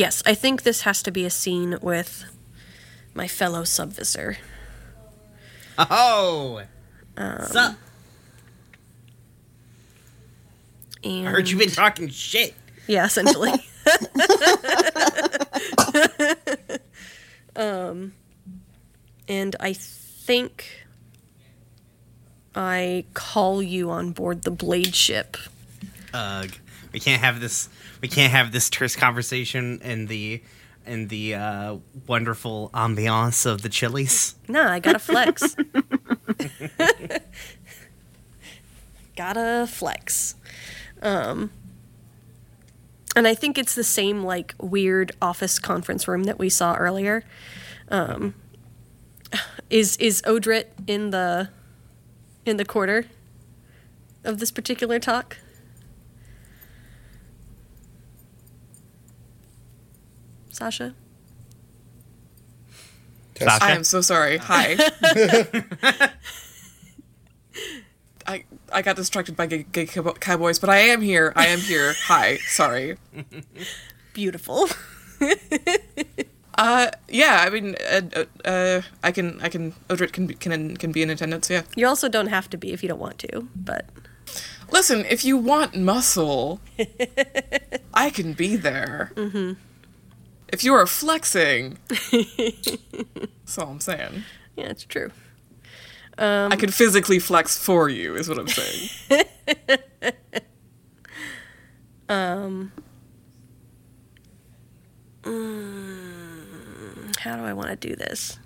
Yes, I think this has to be a scene with my fellow subvisor. Oh, Um, sup? And I heard you've been talking shit. Yeah, essentially. um, and I think I call you on board the blade ship. Ugh. We can't have this. We can't have this terse conversation in the in the uh, wonderful ambiance of the Chili's. Nah, I gotta flex. gotta flex. Um, and I think it's the same like weird office conference room that we saw earlier. Um, is is Odrit in the in the quarter of this particular talk? Sasha? Sasha? I am so sorry. Hi. I I got distracted by gay, gay cowboys, but I am here. I am here. Hi. Sorry. Beautiful. Uh, yeah. I mean, uh, uh, uh, I can I can Odrit can be, can can be in attendance. Yeah. You also don't have to be if you don't want to, but Listen, if you want muscle, I can be there. Mm-hmm. If you are flexing, that's all I'm saying. yeah, it's true. I can physically flex for you, is what I'm saying. Um, How do I want to do this?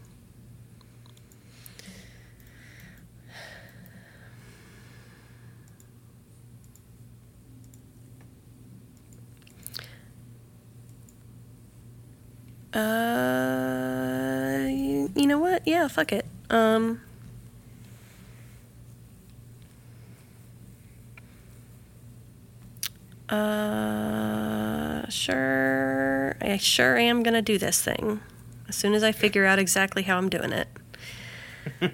Uh, you, you know what? Yeah, fuck it. Um, uh, sure. I sure am gonna do this thing as soon as I figure out exactly how I'm doing it.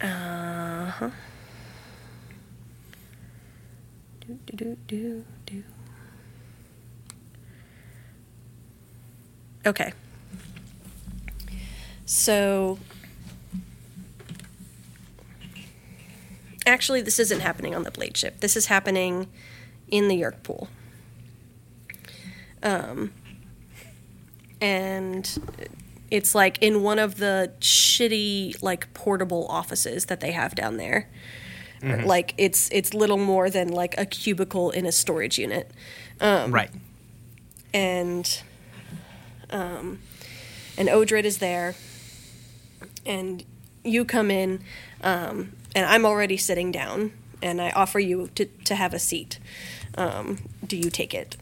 uh huh. Do do do do do. Okay. So. Actually, this isn't happening on the blade ship. This is happening in the Yeerk pool. Um, and it's like in one of the shitty like portable offices that they have down there. Like it's it's little more than like a cubicle in a storage unit. right. and um, and Odrid is there, and you come in, um, and I'm already sitting down, and I offer you to to have a seat. Um, do you take it?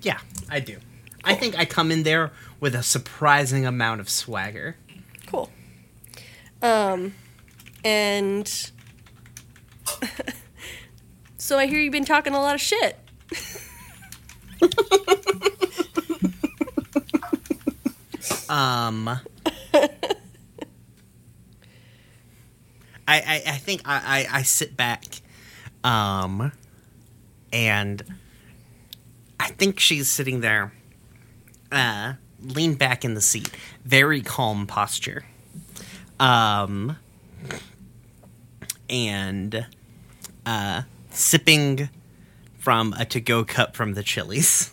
Yeah, I do. I think I come in there with a surprising amount of swagger. Cool. Um, and so I hear you've been talking a lot of shit. Um, I, I, I think I, I, I sit back, um, and I think she's sitting there, uh, leaned back in the seat, very calm posture, um, and uh, sipping from a to-go cup from the Chili's.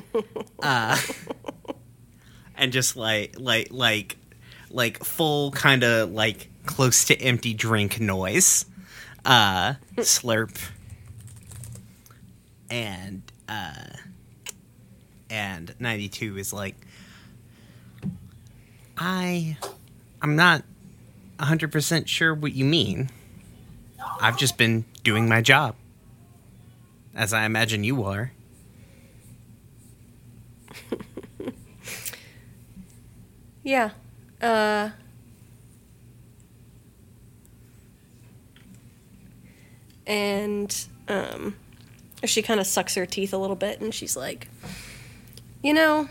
uh, and just like like like like full kind of like close to empty drink noise. Uh slurp. And uh and 92 is like i i'm not 100% sure what you mean. I've just been doing my job as i imagine you are Yeah. Uh and um she kind of sucks her teeth a little bit and she's like, "You know,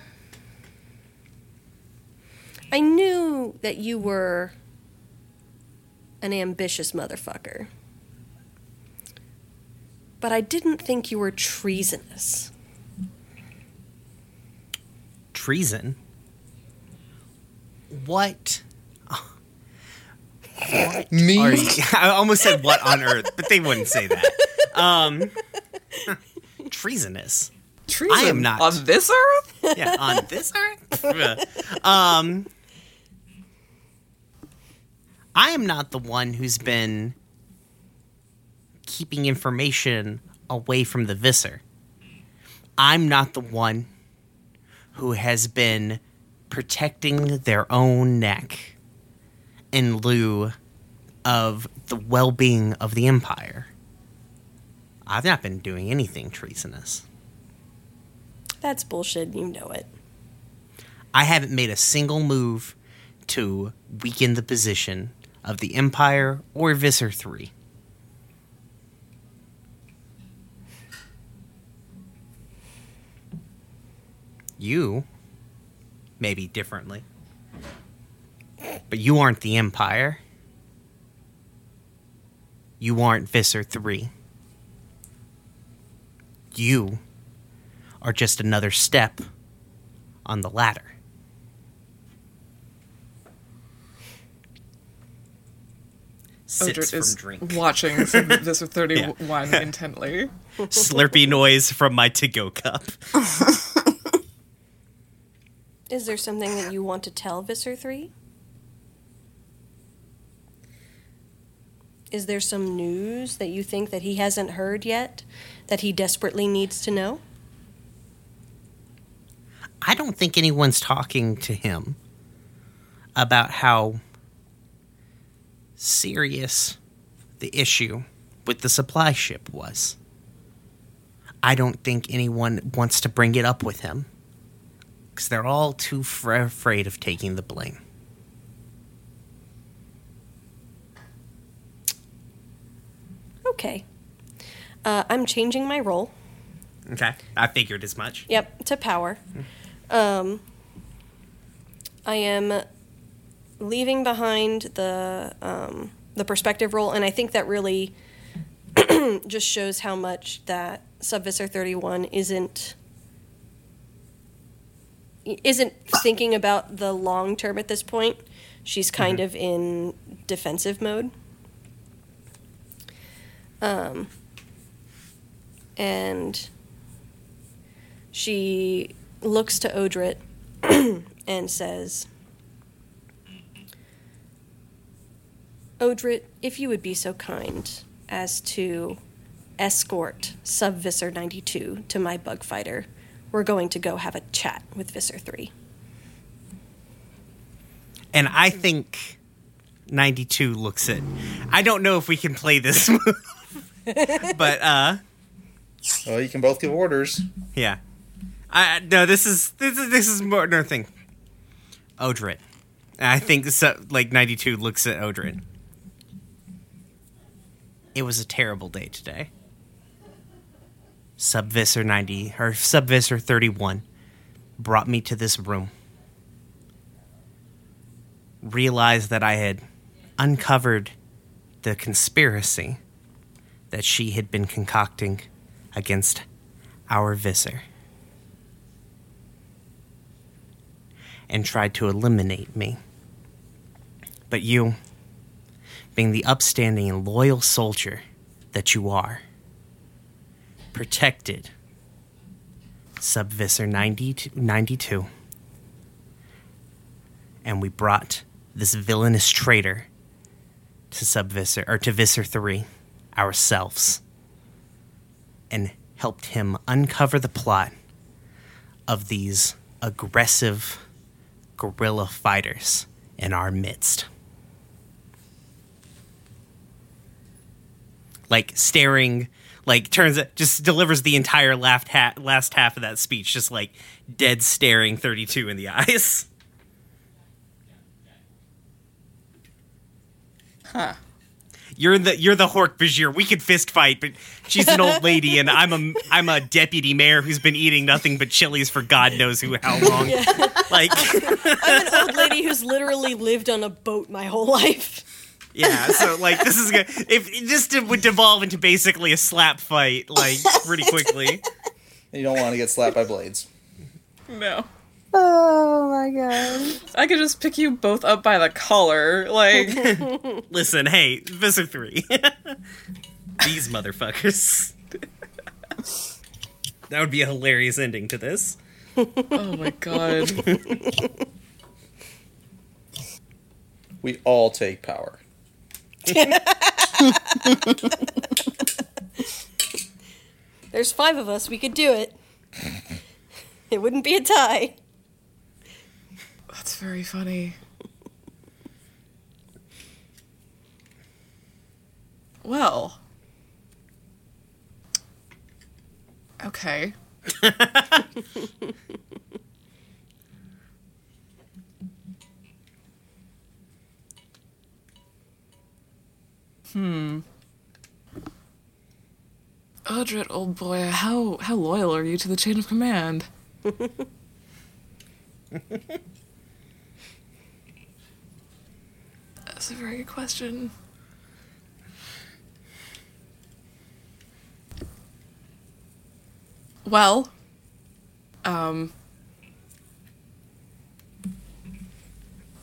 I knew that you were an ambitious motherfucker. But I didn't think you were treasonous." treason. What? Me? Are you, I almost said what on earth, but they wouldn't say that. Um, treasonous. Treason I am not. on this earth. Yeah, on this earth. um, I am not the one who's been keeping information away from the Visser. I'm not the one who has been protecting their own neck in lieu of the well being of the Empire. I've not been doing anything treasonous. That's bullshit. You know it. I haven't made a single move to weaken the position of the Empire or Visser 3. You, maybe differently, but you aren't the Empire. You aren't Visser 3. You are just another step on the ladder. Odrit from is drink. watching with 31 intently. Slurpy noise from my to-go cup. Is there something that you want to tell Visser 3? Is there some news that you think that he hasn't heard yet that he desperately needs to know? I don't think anyone's talking to him about how serious the issue with the supply ship was. I don't think anyone wants to bring it up with him because they're all too fr- afraid of taking the blame. Okay. Uh, I'm changing my role. Okay, I figured as much. Yep, to power. Um, I am leaving behind the um, the perspective role, and I think that really just shows how much that Subvisor Thirty One isn't isn't thinking about the long term at this point. She's kind of in defensive mode. Um, and she looks to Odrit and says, Odrit, if you would be so kind as to escort Sub Visser 92 to my bug fighter, we're going to go have a chat with Visser 3. And I think 92 looks at. I don't know if we can play this move. but uh Well, you can both give orders. yeah. I no, this is this is this is more another thing. Odrit. And I think so, like 92 looks at Odrin. It was a terrible day today. Subvisor 90 or Subvisor 31 brought me to this room. Realized that I had uncovered the conspiracy that she had been concocting against our Visser and tried to eliminate me. But you, being the upstanding and loyal soldier that you are, protected Subvisor 90 92. And we brought this villainous traitor to Subvisor or to Visser 3 ourselves and helped him uncover the plot of these aggressive guerrilla fighters in our midst. Like staring, like turns it, just delivers the entire last, ha- last half of that speech, just like dead staring 32 in the eyes. Huh. You're the you're the Hork Bajir. We could fist fight, but she's an old lady, and I'm a I'm a deputy mayor who's been eating nothing but chilies for God knows who how long. Yeah. Like, I'm an old lady who's literally lived on a boat my whole life. Yeah. So like, this is good. If this would devolve into basically a slap fight, like pretty quickly. You don't want to get slapped by blades. No. Oh my god. I could just pick you both up by the collar. Like, Listen, hey, Visser 3. These motherfuckers. that would be a hilarious ending to this. oh my god. We all take power. There's five of us. We could do it. It wouldn't be a tie. That's very funny. Well. Okay. hmm. Odrit, old boy, how how loyal are you to the chain of command? That's a very good question. Well, um,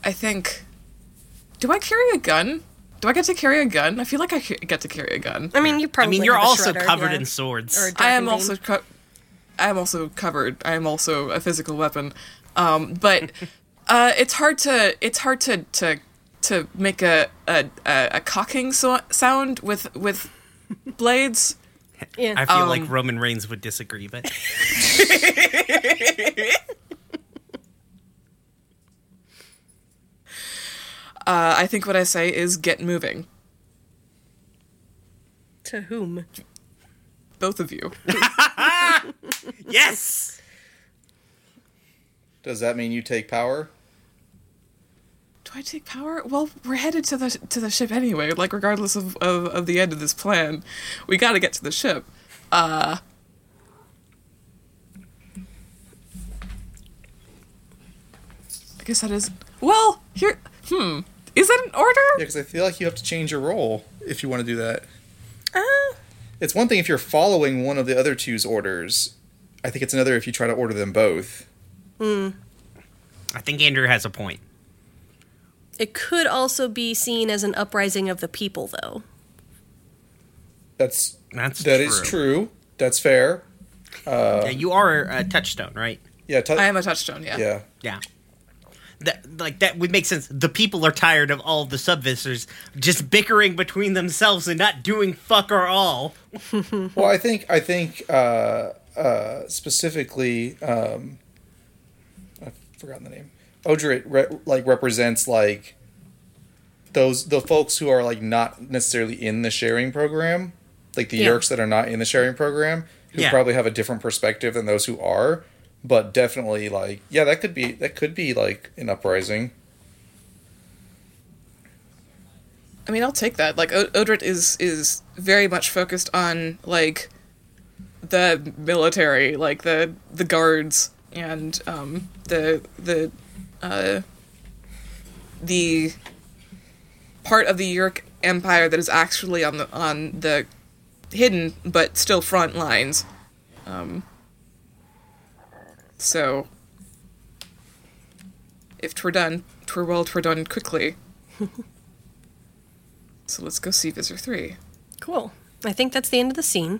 I think. Do I carry a gun? Do I get to carry a gun? I feel like I get to carry a gun. I mean, you probably. I probably. mean, you're have also shredder, covered yeah. in swords. Or a I am also co- I am also covered. I am also a physical weapon. Um, but uh, it's hard to it's hard to to to make a a, a, a cocking so- sound with with blades. Yeah. I feel um, like Roman Reigns would disagree, but Uh, I think what I say is get moving, to whom? both of you. yes. Does that mean you take power? Do I take power? Well, we're headed to the to the ship anyway. Like regardless of of, of the end of this plan, we got to get to the ship. Uh. I guess that is well here. Hmm. Is that an order? Yeah, because I feel like you have to change your role if you want to do that. Uh, It's one thing if you're following one of the other two's orders. I think it's another if you try to order them both. Hmm. I think Andrew has a point. it could also be seen as an uprising of the people, though. That's That's that true. is true. That's fair. Yeah, you are a touchstone, right? Yeah. T- I am a touchstone. Yeah. yeah. Yeah. That like that would make sense. The people are tired of all the subvisors just bickering between themselves and not doing fuck or all. Well, I think I think uh, uh, specifically, um, I've forgotten the name. Odrit re- like represents like those the folks who are like not necessarily in the sharing program, like the Yeah. Yeerks that are not in the sharing program, who Yeah. probably have a different perspective than those who are. But definitely, like, yeah, that could be that could be like an uprising. I mean, I'll take that. Like o- Odrit is is very much focused on like the military, like the the guards and um, the the uh, the part of the Yeerk Empire that is actually on the on the hidden but still front lines. Um, so if twere done, twere well, twere done quickly. So let's go see Visser 3. Cool. I think that's the end of the scene.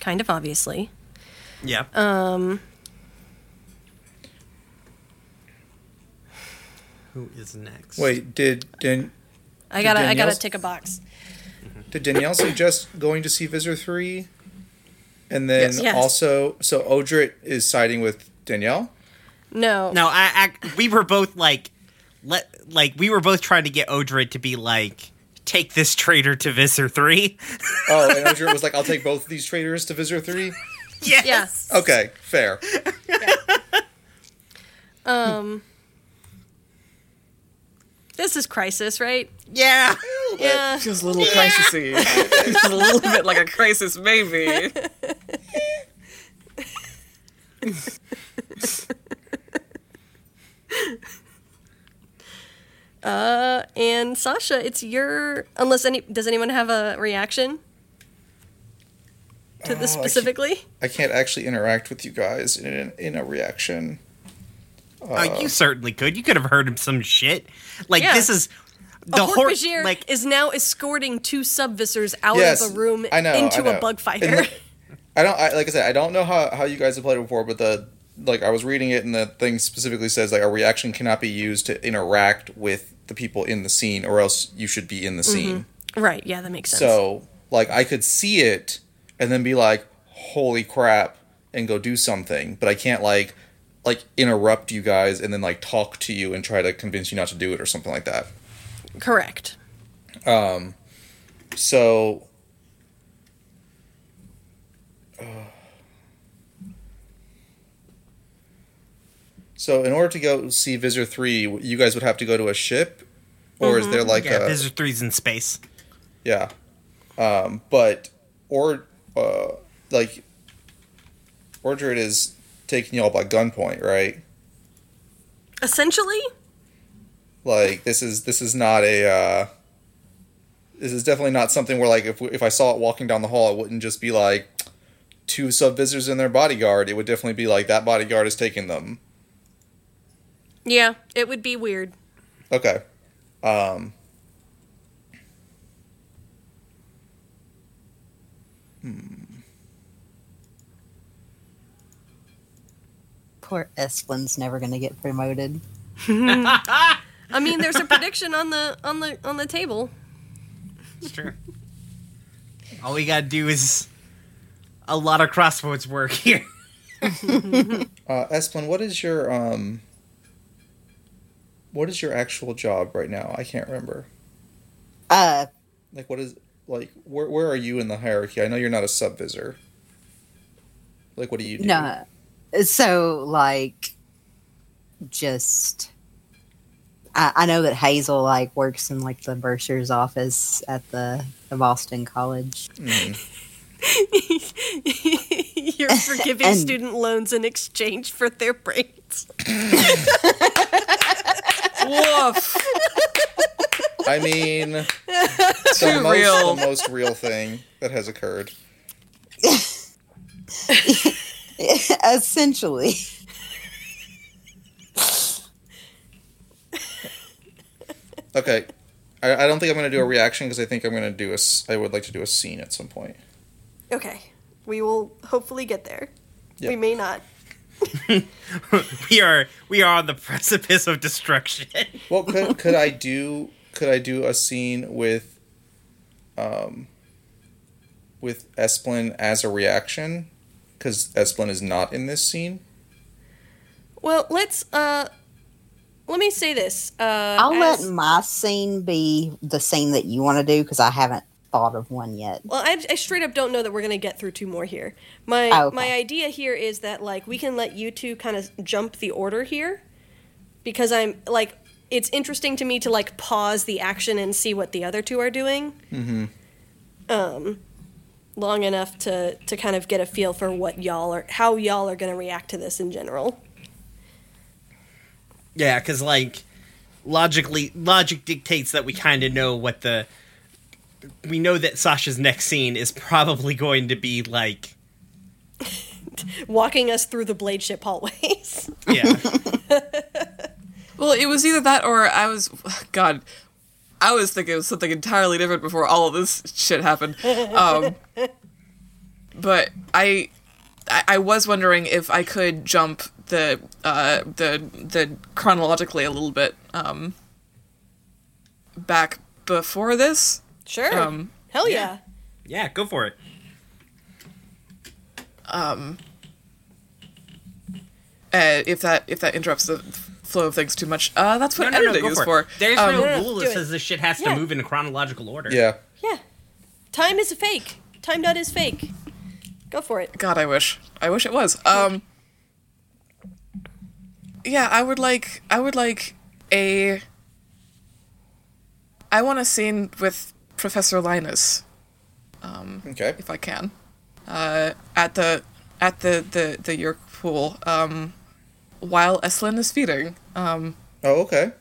Kind of obviously. Yeah. Um, Who is next? Wait, did did, I gotta, I gotta tick a box. did Danielle suggest going to see Visser three? And then Yes. Yes. also, so Odrit is siding with Danielle. No. No, I, I we were both like let like we were both trying to get Odred to be like take this traitor to Visser 3. Oh, and Odred was like, "I'll take both of these traitors to Visser 3? yes. Yeah. Okay, fair. Um. This is crisis, right? Yeah. Yeah. Feels a little crisisy. Feels a little bit like a crisis, maybe. Uh, and Sasha, it's your. Unless any. Does anyone have a reaction to this Oh, I can't- specifically? I can't actually interact with you guys in in a reaction. oh, you certainly could. You could have heard him some shit. Like Yeah. this is A the horse. Hork-Bajir Like is now escorting two subvisors out Yes, of the room I know, into I know. a bug And fighter. the- I don't. I, like I said, I don't know how, how you guys have played it before, but the like I was reading it, and the thing specifically says like a reaction cannot be used to interact with the people in the scene, or else you should be in the scene. right, yeah, that makes sense. So like I could see it and then be like, "Holy crap!" and go do something, but I can't like like interrupt you guys and then like talk to you and try to convince you not to do it or something like that. Correct. Um. So. So, in order to go see Visser 3, you guys would have to go to a ship? Or is there like yeah, a. Visitor three's in space. Yeah. Um, but. Or. Uh, like. Ordred is taking y'all by gunpoint, right? Essentially, Like, this is this is not a. Uh, this is definitely not something where, like, if, if I saw it walking down the hall, it wouldn't just be like two sub visitors and their bodyguard. It would definitely be like that bodyguard is taking them. Yeah, it would be weird. Okay. Um, Poor Esplin's never gonna get promoted. I mean, there's a prediction on the on the on the table. It's true. All we gotta do is a lot of crossroads work here. uh, Esplin, what is your um, what is your actual job right now? I can't remember. Uh, Like, what is like where where are you in the hierarchy? I know you're not a sub visor. Like, what do you do? no. So, like, just. I, I know that Hazel, like, works in, like, the bursar's office at the, the Boston College. Mm. You're forgiving And- student loans in exchange for their brains. Woof. I mean, the most, real. the most real thing that has occurred. Essentially. Okay, I, I don't think I'm going to do a reaction because I think I'm going to do a. s- I would like to do a scene at some point. Okay, we will hopefully get there. Yeah. We may not. we are we are on the precipice of destruction. Well, could could I do could I do a scene with, um, with Esplin as a reaction? Because Esplin is not in this scene. Well, let's. uh Let me say this. Uh, I'll as- let my scene be the scene that you want to do because I haven't thought of one yet. Well, I, I straight up don't know that we're gonna get through two more here. My Oh, okay. my idea here is that like we can let you two kind of jump the order here, because I'm like it's interesting to me to like pause the action and see what the other two are doing. Mm-hmm. Um, long enough to to kind of get a feel for what y'all are, how y'all are gonna react to this in general. yeah, because like logically, logic dictates that we kind of know what the. We know that Sasha's next scene is probably going to be like, Walking us through the blade ship hallways. yeah, Well, it was either that or I was. God, I was thinking of something entirely different before all of this shit happened. Um, but I, I, I was wondering if I could jump the uh, the the chronologically a little bit um, back before this. Sure. Um, Hell yeah. yeah, go for it. Uh, if that if that interrupts the flow of things too much, uh, that's what No, no, no, editing go is for for. it. There's Um, no Yeah, rule that says this shit has Yeah. to move in chronological order. Yeah. Yeah. Time is a fake. Time dot is fake. Go for it. God, I wish. I wish it was. Um Yeah, I would like I would like a I want a scene with Professor Linus, Okay. if I can. Uh at the at the the the Yeerk pool um while Esplin is feeding. Um Oh, okay.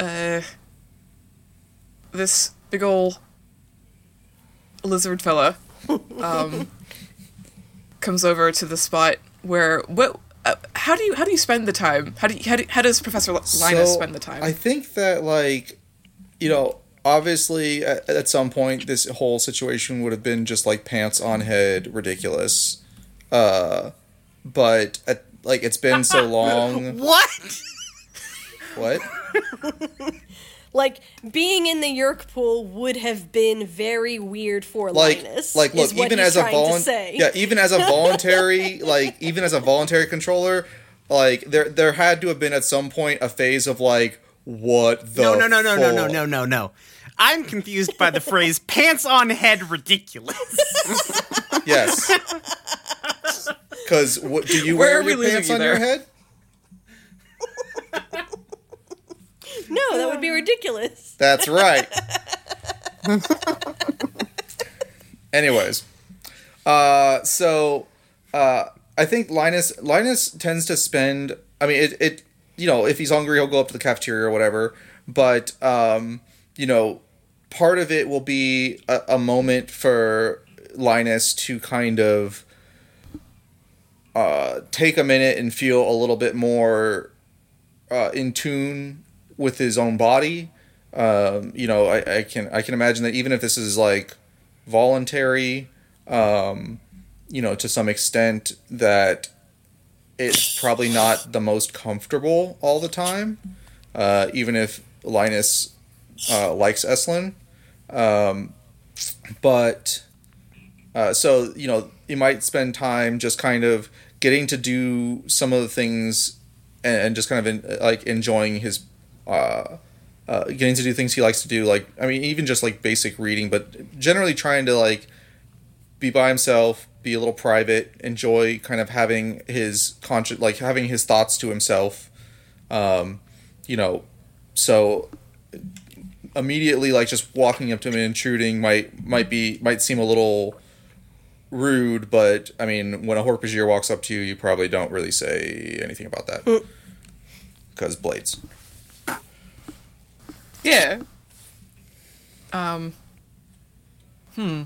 uh this big ol' lizard fella um comes over to the spot where what how do you how do you spend the time? How do you, how, do, how does Professor Linus So, spend the time? I think that like, you know, obviously at, at some point this whole situation would have been just like pants on head ridiculous. Uh, but at, like it's been so long. What? what? Like being in the Yeerk pool would have been very weird for Like, Linus. like look, is even he's as a trying to volun- say. yeah, even as a voluntary, like even as a voluntary controller, like there there had to have been at some point a phase of like, what the No, no, no, no, no, no, no, no, no. I'm confused by the phrase "pants on head ridiculous." Yes. Because what do you Where wear are we your pants you on your head? No, that would be ridiculous. That's right. Anyways, uh, so uh, I think Linus Linus tends to spend. I mean, it, it you know if he's hungry, he'll go up to the cafeteria or whatever. But um, you know, part of it will be a, a moment for Linus to kind of uh, take a minute and feel a little bit more uh, in tune with his own body. Um, you know, I, I can I can imagine that even if this is like voluntary, um, you know, to some extent, that it's probably not the most comfortable all the time. Uh, even if Linus uh, likes Esplin, um, but uh, so you know, you might spend time just kind of getting to do some of the things and, and just kind of in, like enjoying his uh, uh, getting to do things he likes to do like i mean even just like basic reading but generally trying to like be by himself be a little private enjoy kind of having his conscious like having his thoughts to himself um, you know. So immediately like just walking up to him and intruding might might be might seem a little rude but i mean when a Hork-Bajir walks up to you you probably don't really say anything about that. Because blades yeah. Um. Hmm.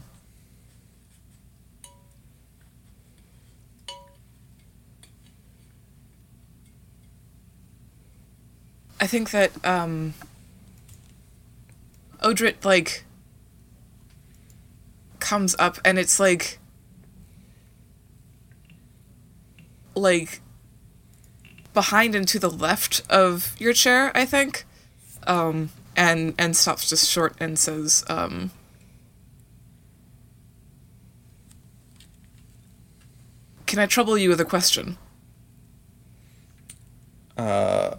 I think that um Odrit like comes up and it's like like behind and to the left of your chair, I think. Um and and stops just short and says, um Can I trouble you with a question? Uh,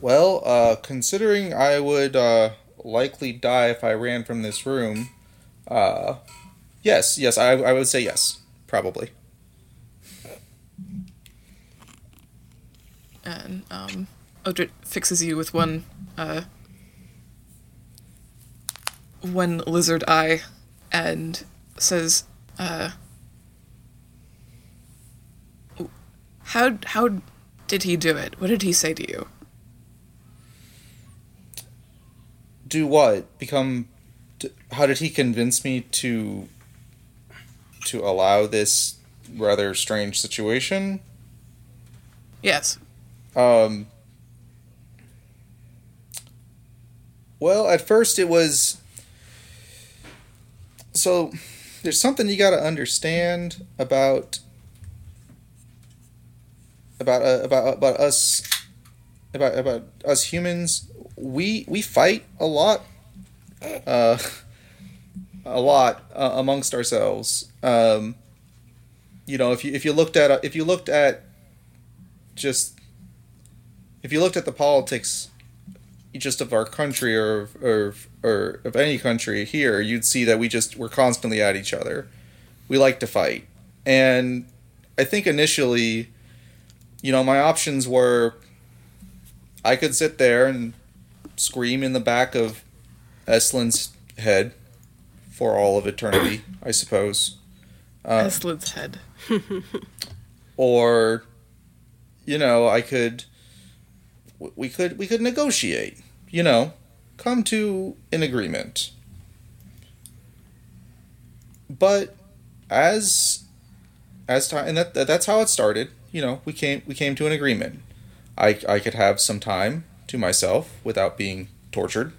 well, uh, considering I would uh, likely die if I ran from this room, uh, yes, yes, I, I would say yes, probably. and um, Odrit fixes you with one uh, one lizard eye and says, uh, "How how did he do it? What did he say to you?" Do what? Become? How did he convince me to to allow this rather strange situation? Yes. Um, well, at first it was. So, there's something you got to understand about about uh, about about us about about us humans. We we fight a lot, uh, a lot uh, amongst ourselves. Um, you know, if you if you looked at if you looked at just if you looked at the politics just of our country or or or of any country here, you'd see that we just we're constantly at each other. We like to fight, and I think initially, you know, my options were I could sit there and scream in the back of Esplin's head for all of eternity, I suppose, Uh, Esplin's head. or you know, I could we could we could negotiate, you know, come to an agreement. But as as time and that, that that's how it started. You know, we came we came to an agreement. I I could have some time to myself without being tortured,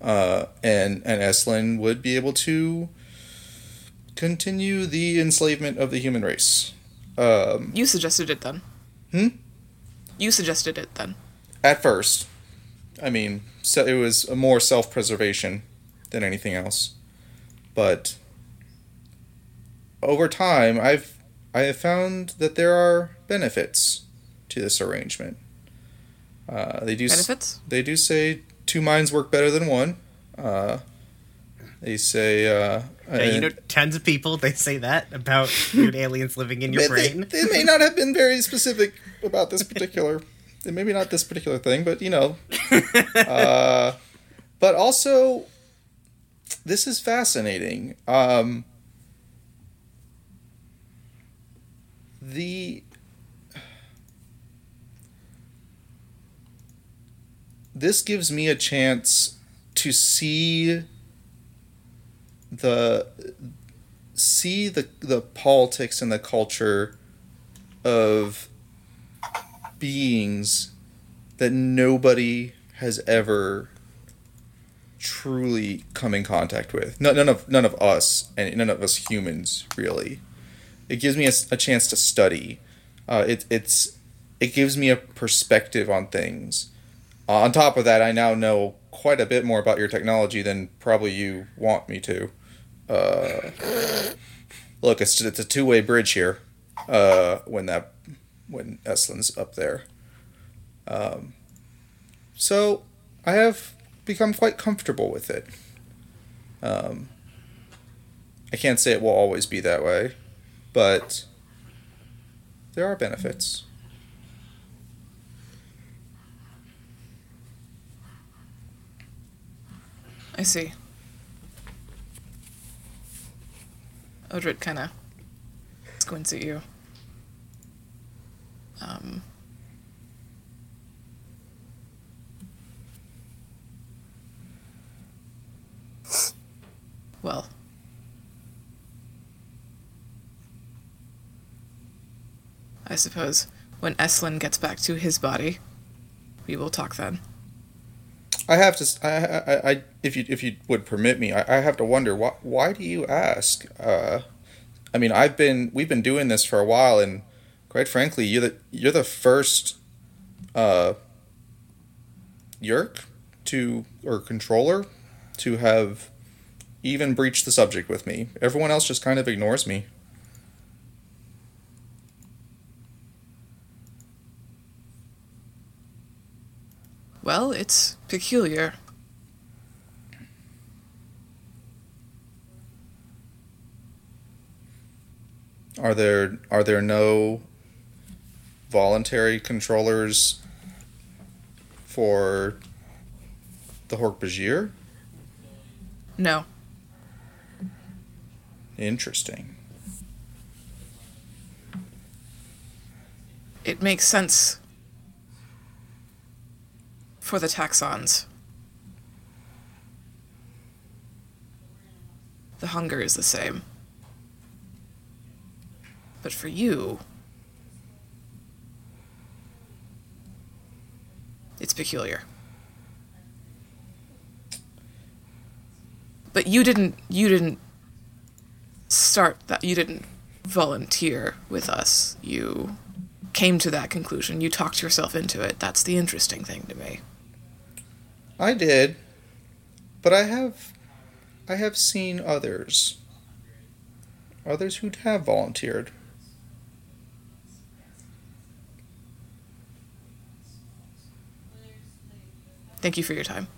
uh, and and Esplin would be able to continue the enslavement of the human race. Um, You suggested it then. Hmm? You suggested it then. at first, I mean, so it was a more self preservation than anything else, but over time, I've I have found that there are benefits to this arrangement. Uh, they do s- Benefits? they do say two minds work better than one. Uh, they say uh, Yeah, you and- know, tons of people they say that about weird aliens living in your they, they- brain. they may not have been very specific about this particular, maybe not this particular thing, but you know. Uh, but also, this is fascinating. Um, the this gives me a chance to see the see the the politics and the culture of beings that nobody has ever truly come in contact with. No, none of none of us and none of us humans really. It gives me a chance to study. Uh, it it's it gives me a perspective on things. Uh, on top of that, I now know quite a bit more about your technology than probably you want me to. Uh, look, it's it's a two way bridge here. Uh, when that when Esplin's up there. Um, so I have become quite comfortable with it. Um, I can't say it will always be that way, but there are benefits. I see. Odrit kind of squints at you. Um, well, I suppose when Esplin gets back to his body, we will talk then. I have to. I, I, I- if you if you would permit me, I, I have to wonder why. Why do you ask? Uh, I mean, I've been we've been doing this for a while, and quite frankly, you're the you're the first, uh, Yeerk to or controller to have even breached the subject with me. Everyone else just kind of ignores me. Well, it's peculiar. Are there are there no voluntary controllers for the Hork-Bajir? No. Interesting. It makes sense for the Taxxons. The hunger is the same. But for you, it's peculiar. But you didn't you didn't start that you didn't volunteer with us. You came to that conclusion. You talked yourself into it. That's the interesting thing to me. I did, but I have, I have seen others. Others who have volunteered. Thank you for your time.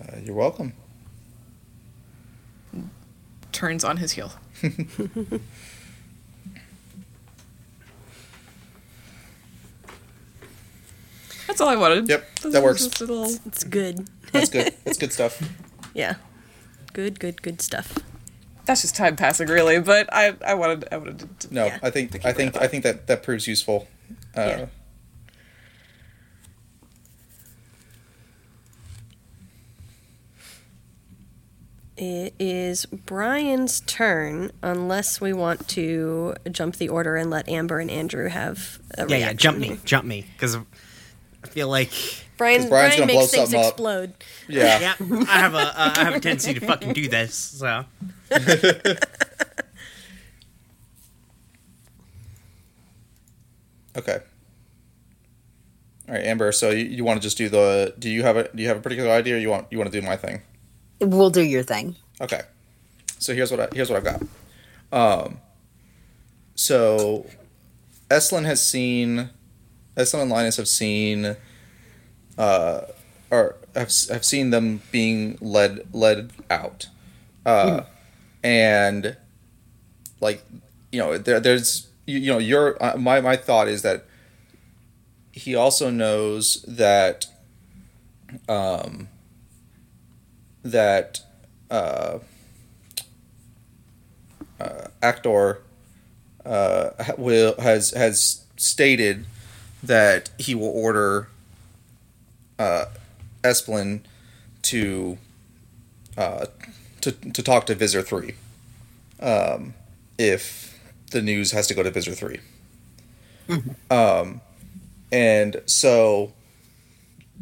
Uh, you're welcome. Turns on his heel. That's all I wanted. Yep, This that was works. just a little- It's good. That's good. That's good stuff. Yeah. Good, good, good stuff. That's just time passing, really. But I, I wanted, I wanted to. No, Yeah. I think I think I think that that proves useful. Uh, Yeah. It is Brian's turn, unless we want to jump the order and let Amber and Andrew have a Yeah, yeah, jump me, jump me, because I feel like Brian, 'Cause Brian's Brian gonna blow makes things something up. explode. Yeah. yeah, I have a uh, I have a tendency to fucking do this. So Okay. All right, Amber. So you, you want to just do the? Do you have a? Do you have a particular idea? Or you want you want to do my thing? We'll do your thing. Okay. So here's what I, here's what I've got. Um. So, Estlin has seen, Estlin and Linus have seen, uh, or have have seen them being led led out, uh, and like you know there there's you, you know your uh, my my thought is that he also knows that um that uh, uh, Actor uh, will has has stated that he will order uh, Esplin to uh, to to talk to Visser Three um, if the news has to go to Visser 3 Um, and so,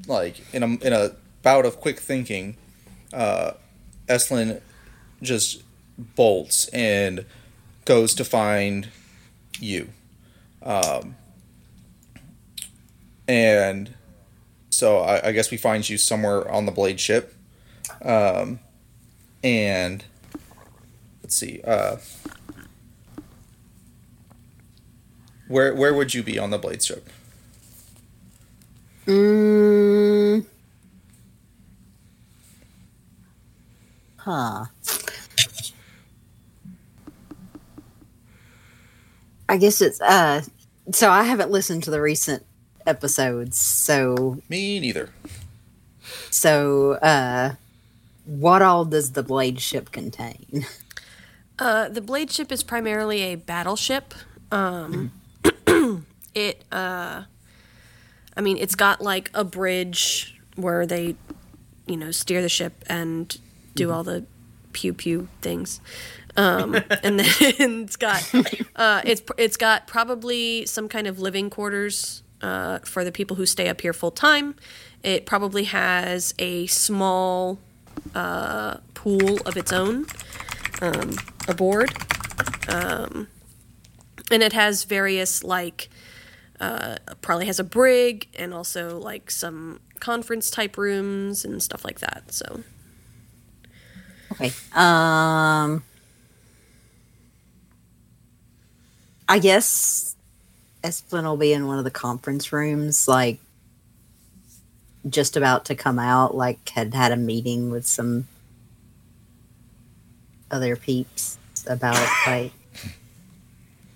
like in a in a bout of quick thinking, uh, Estlin just bolts and goes to find you. Um, and so I, I guess we find you somewhere on the blade ship. Um, and let's see. Uh, where where would you be on the blade ship? Mm. Huh. I guess it's uh so I haven't listened to the recent episodes, so Me neither. so uh what all does the blade ship contain? Uh, the blade ship is primarily a battleship. Um, it, uh, I mean, it's got like a bridge where they, you know, steer the ship and do all the pew pew things. Um, and then it's got, uh, it's it's got probably some kind of living quarters uh, for the people who stay up here full time. It probably has a small uh, pool of its own um, aboard. Um, and it has various, like, uh, probably has a brig and also, like, some conference type rooms and stuff like that. So, Okay. Um I guess Esplin will be in one of the conference rooms, like just about to come out, like had had a meeting with some other peeps about like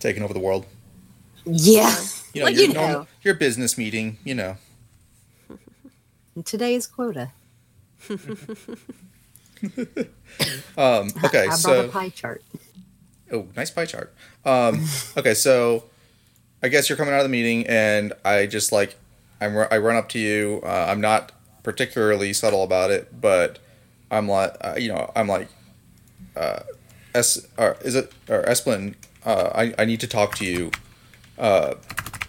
Taking over the world. Yeah. You know, Well, your you know. normal- your business meeting. You know. Today's quota. Um, okay, I so a pie chart. Oh, nice pie chart. Um, okay, so I guess you're coming out of the meeting, and I just like I'm I run up to you. Uh, I'm not particularly subtle about it, but I'm like uh, you know I'm like uh, S or is it or Esplin? Uh, I I need to talk to you uh,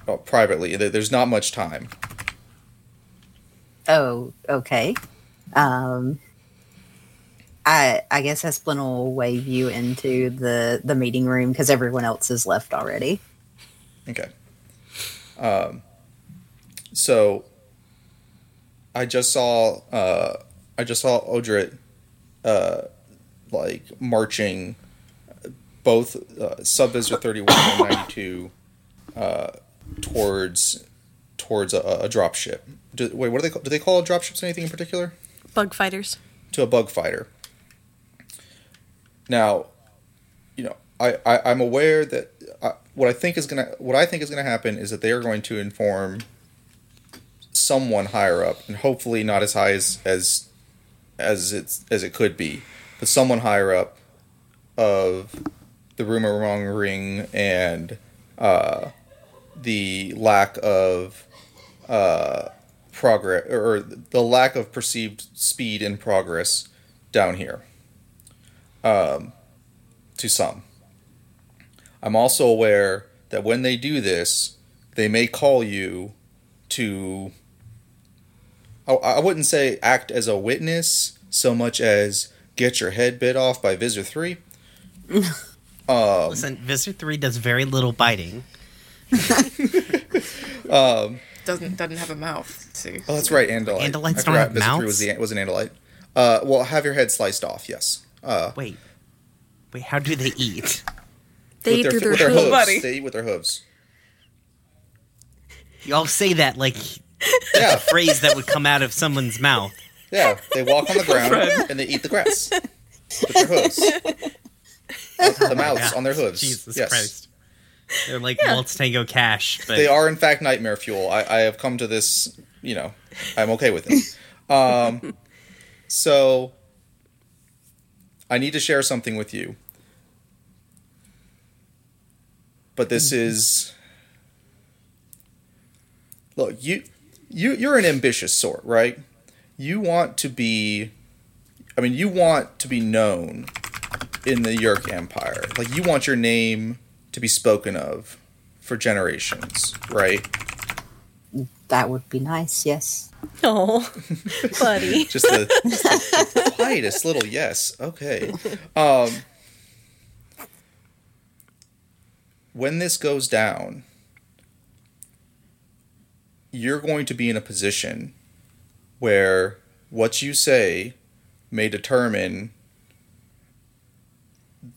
uh, privately. There's not much time. Oh, okay. Um, I I guess Esplin will wave you into the the meeting room because everyone else has left already. Okay. Um, so I just saw uh, I just saw Odrit uh, like marching both uh, Sub-Visser thirty one and ninety two uh, towards towards a, a drop ship. Do, wait, what do they call, do they call drop ships anything in particular? bug fighters. to a bug fighter. Now, you know, I, I I'm aware that uh, what I think is gonna what I think is gonna happen is that they are going to inform someone higher up, and hopefully not as high as as as it's as it could be, but someone higher up of the rumor mongering and uh, the lack of uh, progress or the lack of perceived speed and progress down here. Um, to some. I'm also aware that when they do this, they may call you to. I, I wouldn't say act as a witness so much as get your head bit off by Visser 3. Um, Listen, Visser 3 does very little biting. Doesn't doesn't have a mouth. See. Oh, that's right, Andalite. Andalites I don't forgot have Visser 3 mouths? was, the, was an Andalite. Uh, well, have your head sliced off, yes. Uh, Wait. Wait, how do they eat? They eat with through their, their, their hooves. hooves. They eat with their hooves. Y'all say that like Yeah, a phrase that would come out of someone's mouth. yeah. They walk on the ground and they eat the grass with their hooves. The mouths God, on their hooves. Jesus yes. Christ. They're like Waltz Tango Cash, but They are, in fact, nightmare fuel. I, I have come to this, you know, I'm okay with it. Um, so, I need to share something with you. But this mm-hmm. is. Look, you, you, you're an ambitious sort, right? You want to be. I mean, you want to be known in the Yeerk Empire. Like, you want your name to be spoken of for generations, right? That would be nice, yes. Oh, buddy. Just the, just the, the quietest little yes. Okay. Um, when this goes down, you're going to be in a position where what you say may determine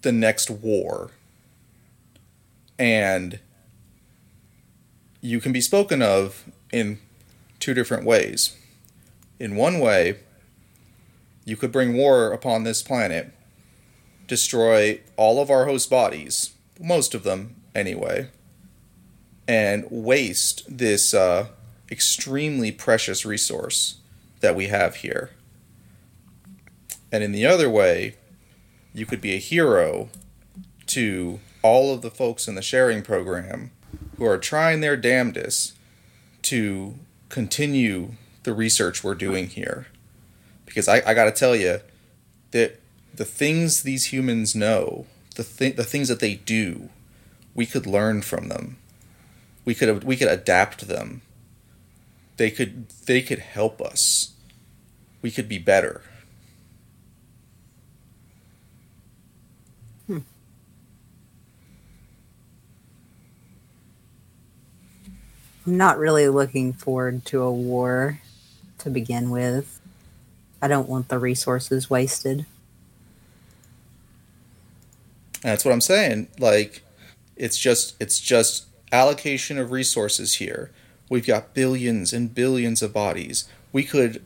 the next war. And you can be spoken of in two different ways. In one way, you could bring war upon this planet, destroy all of our host bodies, most of them anyway, and waste this uh, extremely precious resource that we have here. And in the other way, you could be a hero to all of the folks in the sharing program who are trying their damnedest to continue the research we're doing here. Because I, I got to tell you that the things these humans know, the, th- the things that they do, we could learn from them. We could we could adapt them. They could they could help us. We could be better. I'm not really looking forward to a war to begin with. I don't want the resources wasted. That's what I'm saying. Like, it's just it's just allocation of resources here. We've got billions and billions of bodies. We could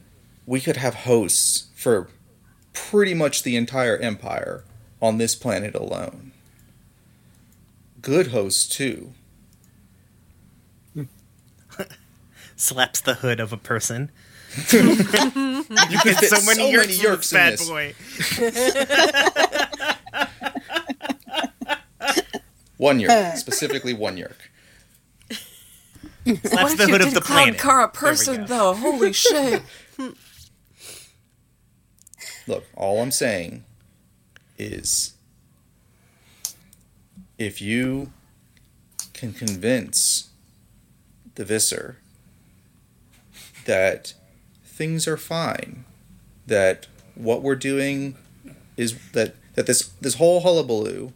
we could have hosts for pretty much the entire empire on this planet alone. Good hosts too. Slaps the hood of a person. You could Get fit so many Yeerks, in Yeerks this in bad this. boy. One York, specifically one York. Slaps What the if you hood of did the clown planet. car a person though? Holy shit! Look, all I'm saying is if you can convince the Visser that things are fine, that what we're doing is that that this this whole hullabaloo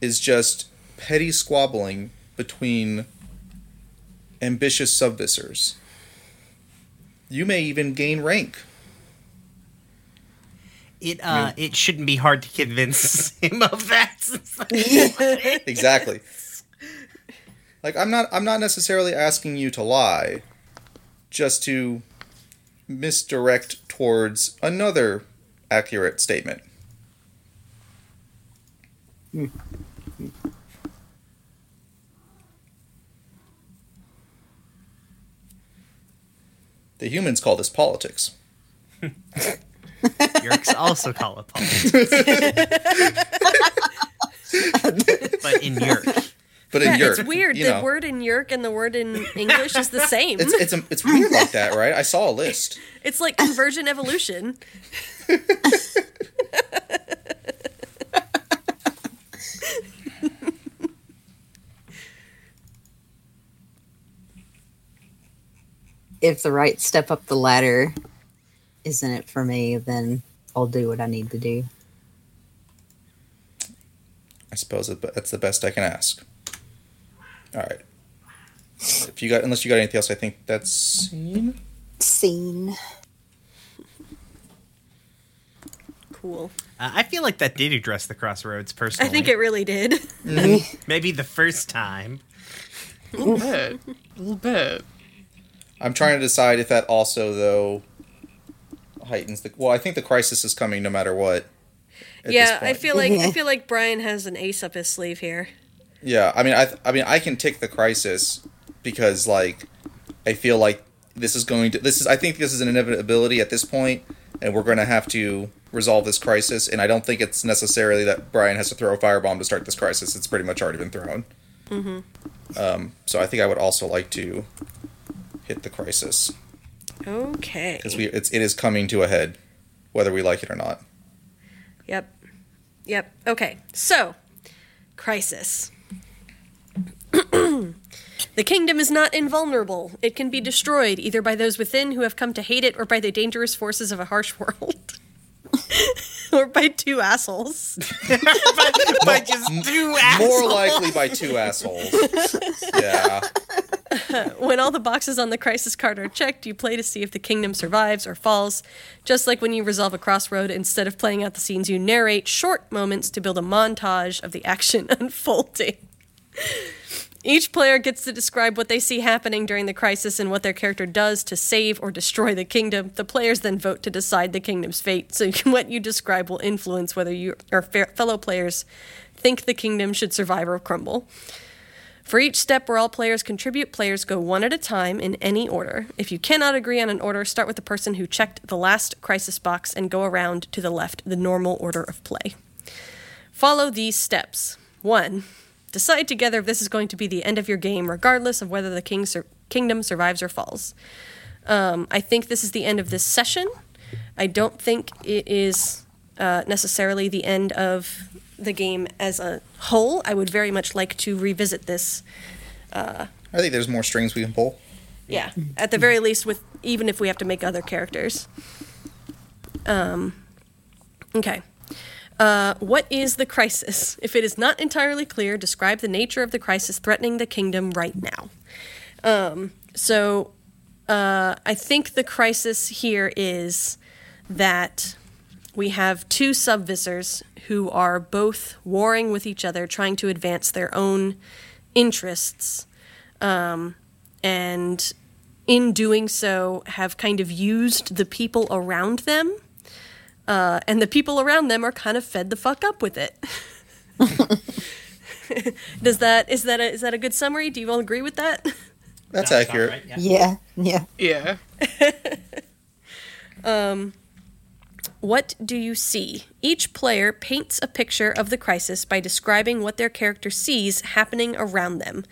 is just petty squabbling between ambitious sub-Vissers. You may even gain rank. It uh, it shouldn't be hard to convince him of that. exactly. Like I'm not I'm not necessarily asking you to lie just to misdirect towards another accurate statement. The humans call this politics. Yeerks also call it politics. but in Yeerk. But yeah, in it's weird. You know, the word in Yeerk and the word in English is the same. It's it's, a, it's weird like that, right? I saw a list. It's like conversion evolution. if the right step up the ladder isn't it for me, then I'll do what I need to do. I suppose that's the best I can ask. All right. If you got, unless you got anything else, I think that's scene. Scene. Cool. Uh, I feel like that did address the crossroads personally. I think it really did. maybe the first time. A little bit. A little bit. I'm trying to decide if that also though heightens the. Well, I think the crisis is coming no matter what. yeah, I feel like I feel like Brian has an ace up his sleeve here. Yeah, I mean, I, I mean, I can take the crisis because, like, I feel like this is going to. This is. I think this is an inevitability at this point, and we're going to have to resolve this crisis. And I don't think it's necessarily that Brian has to throw a firebomb to start this crisis. It's pretty much already been thrown. Mm-hmm. Um, so I think I would also like to hit the crisis Okay. because we it's it is coming to a head, whether we like it or not. Yep. Yep. Okay. So, crisis. The kingdom is not invulnerable. It can be destroyed either by those within who have come to hate it or by the dangerous forces of a harsh world. or by two assholes. by, by just two More likely by two assholes. Yeah. When all the boxes on the crisis card are checked, you play to see if the kingdom survives or falls. Just like when you resolve a crossroad, instead of playing out the scenes, you narrate short moments to build a montage of the action unfolding. Each player gets to describe what they see happening during the crisis and what their character does to save or destroy the kingdom. The players then vote to decide the kingdom's fate. So what you describe will influence whether you or fellow players think the kingdom should survive or crumble. For each step where all players contribute, players go one at a time in any order. If you cannot agree on an order, start with the person who checked the last crisis box and go around to the left, the normal order of play. Follow these steps. 1. Decide together if this is going to be the end of your game, regardless of whether the king sur- kingdom survives or falls. Um, I think this is the end of this session. I don't think it is uh, necessarily the end of the game as a whole. I would very much like to revisit this. I think there's more strings we can pull. Yeah, at the very least, with even if we have to make other characters. Um, okay. Uh, what is the crisis? If it is not entirely clear, describe the nature of the crisis threatening the kingdom right now. Um, so, uh, I think the crisis here is that we have two sub-Vissers who are both warring with each other, trying to advance their own interests and in doing so have kind of used the people around them uh, and the people around them are kind of fed the fuck up with it does that is that a, is that a good summary do you all agree with that That's Sounds accurate. right, yeah. Yeah, yeah. Yeah. What do you see? Each player paints a picture of the crisis by describing what their character sees happening around them.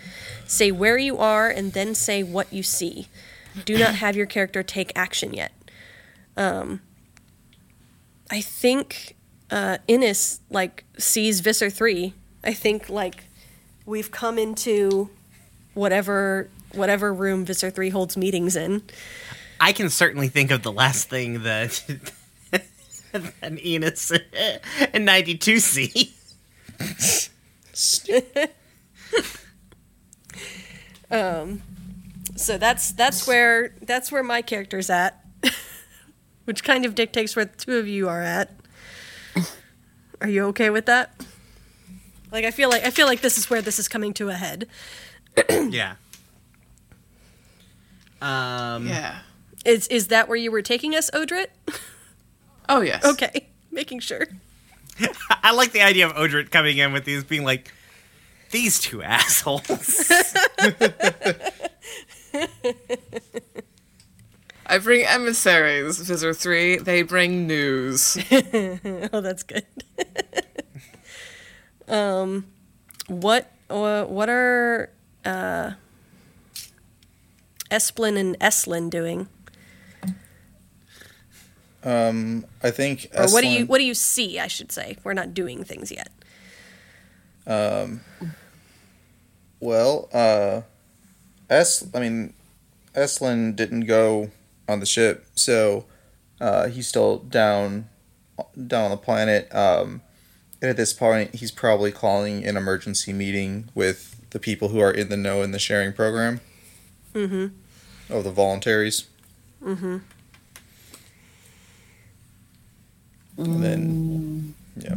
Say where you are and then say what you see. Do not have your character take action yet. Um, I think uh, Innis like sees Visser three. I think like we've come into whatever whatever room Visser three holds meetings in. I can certainly think of the last thing that an Innis and 92 see. So that's that's where that's where my character's at, which kind of dictates where the two of you are at. Are you okay with that? Like I feel like I feel like this is where this is coming to a head. yeah. Um, Yeah. Is is that where you were taking us, Odrit? Oh yes. Okay, making sure. I like the idea of Odrit coming in with these being like, these two assholes. I bring emissaries, Visser 3. They bring news. Oh, that's good. um, what uh, what are uh, Esplin and Eslin doing? Um, I think. Or what do you what do you see? I should say we're not doing things yet. Um. Well, uh, S. I mean, Eslin didn't go on the ship, so uh, he's still down down on the planet. Um, and at this point, he's probably calling an emergency meeting with the people who are in the know in the sharing program. Mm-hmm. Of the voluntaries. Mm-hmm. And then, yeah.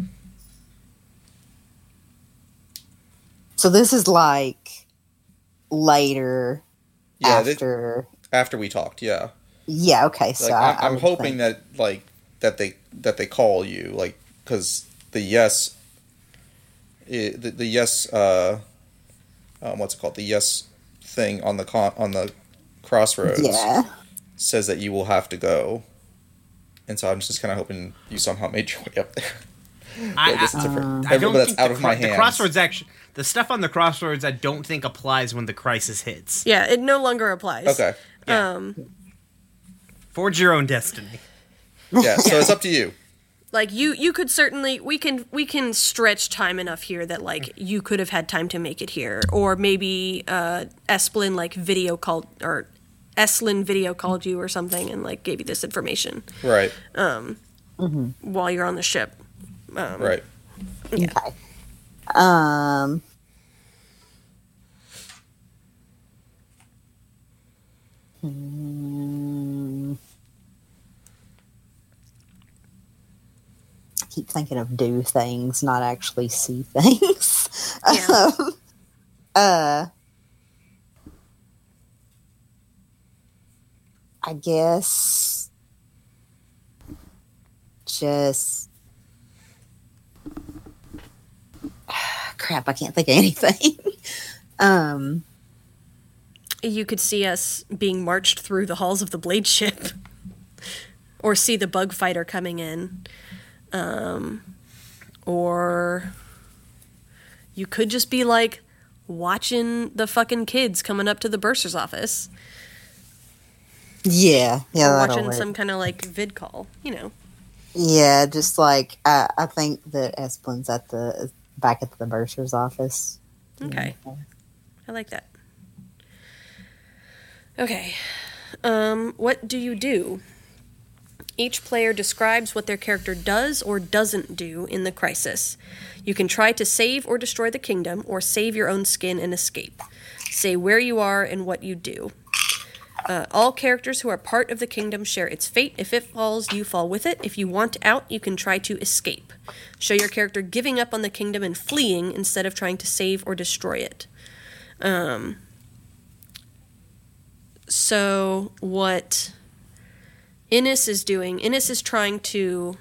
So this is like later Yeah, thi- after. after we talked, yeah. Yeah. Okay. So like I, I, I I'm would hoping think- that like that they that they call you like because the yes i the, the yes uh um, what's it called the yes thing on the con on the crossroads Yeah. says that you will have to go and so I'm just kind of hoping you somehow made your way up there. I, But this is a- I, I but don't think out the, of my cro- the crossroads actually the stuff on the crossroads I don't think applies when the crisis hits. Yeah, it no longer applies. Okay, Yeah. Um, Forge your own destiny. yeah. So it's up to you. like you, you could certainly we can we can stretch time enough here that like you could have had time to make it here, or maybe uh, Esplin like video called or Eslin video called you or something and like gave you this information Right, Um while you're on the ship. right. Yeah. Okay. Um. Hmm. I keep thinking of do things, not actually see things. Yeah. Um, uh, I guess just crap. I can't think of anything. um, You could see us being marched through the halls of the blade ship, or see the bug fighter coming in, um, or you could just be like watching the fucking kids coming up to the bursar's office, yeah, yeah, or watching work. some kind of like vid call. You know, Yeah, just like I, I think that Esplin's at the back at the bursar's office. okay, I like that. Okay, um, what do you do? Each player describes what their character does or doesn't do in the crisis. You can try to save or destroy the kingdom, or save your own skin and escape. Say where you are and what you do. Uh, all characters who are part of the kingdom share its fate. If it falls, you fall with it. If you want out, you can try to escape. Show your character giving up on the kingdom and fleeing instead of trying to save or destroy it. Um, so, what Innis is doing, Innis is trying to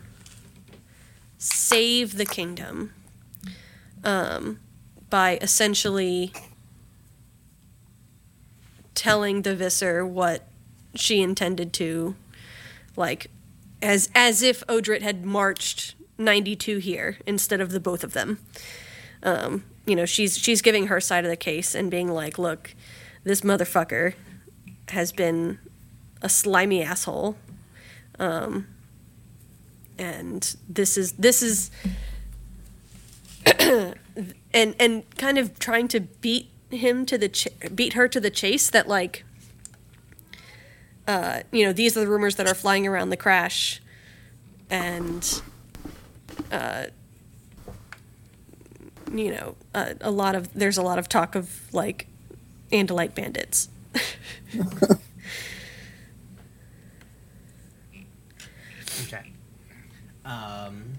save the kingdom um, by essentially telling the Visser what she intended to, like, as as if Odrit had marched ninety two here instead of the both of them. Um, you know, she's she's giving her side of the case and being like, "Look, this motherfucker has been a slimy asshole, um, and this is this is." and and kind of trying to beat him to the ch- beat her to the chase that like uh, you know these are the rumors that are flying around the crash and uh, you know uh, a lot of there's a lot of talk of like andalite bandits Okay. Um.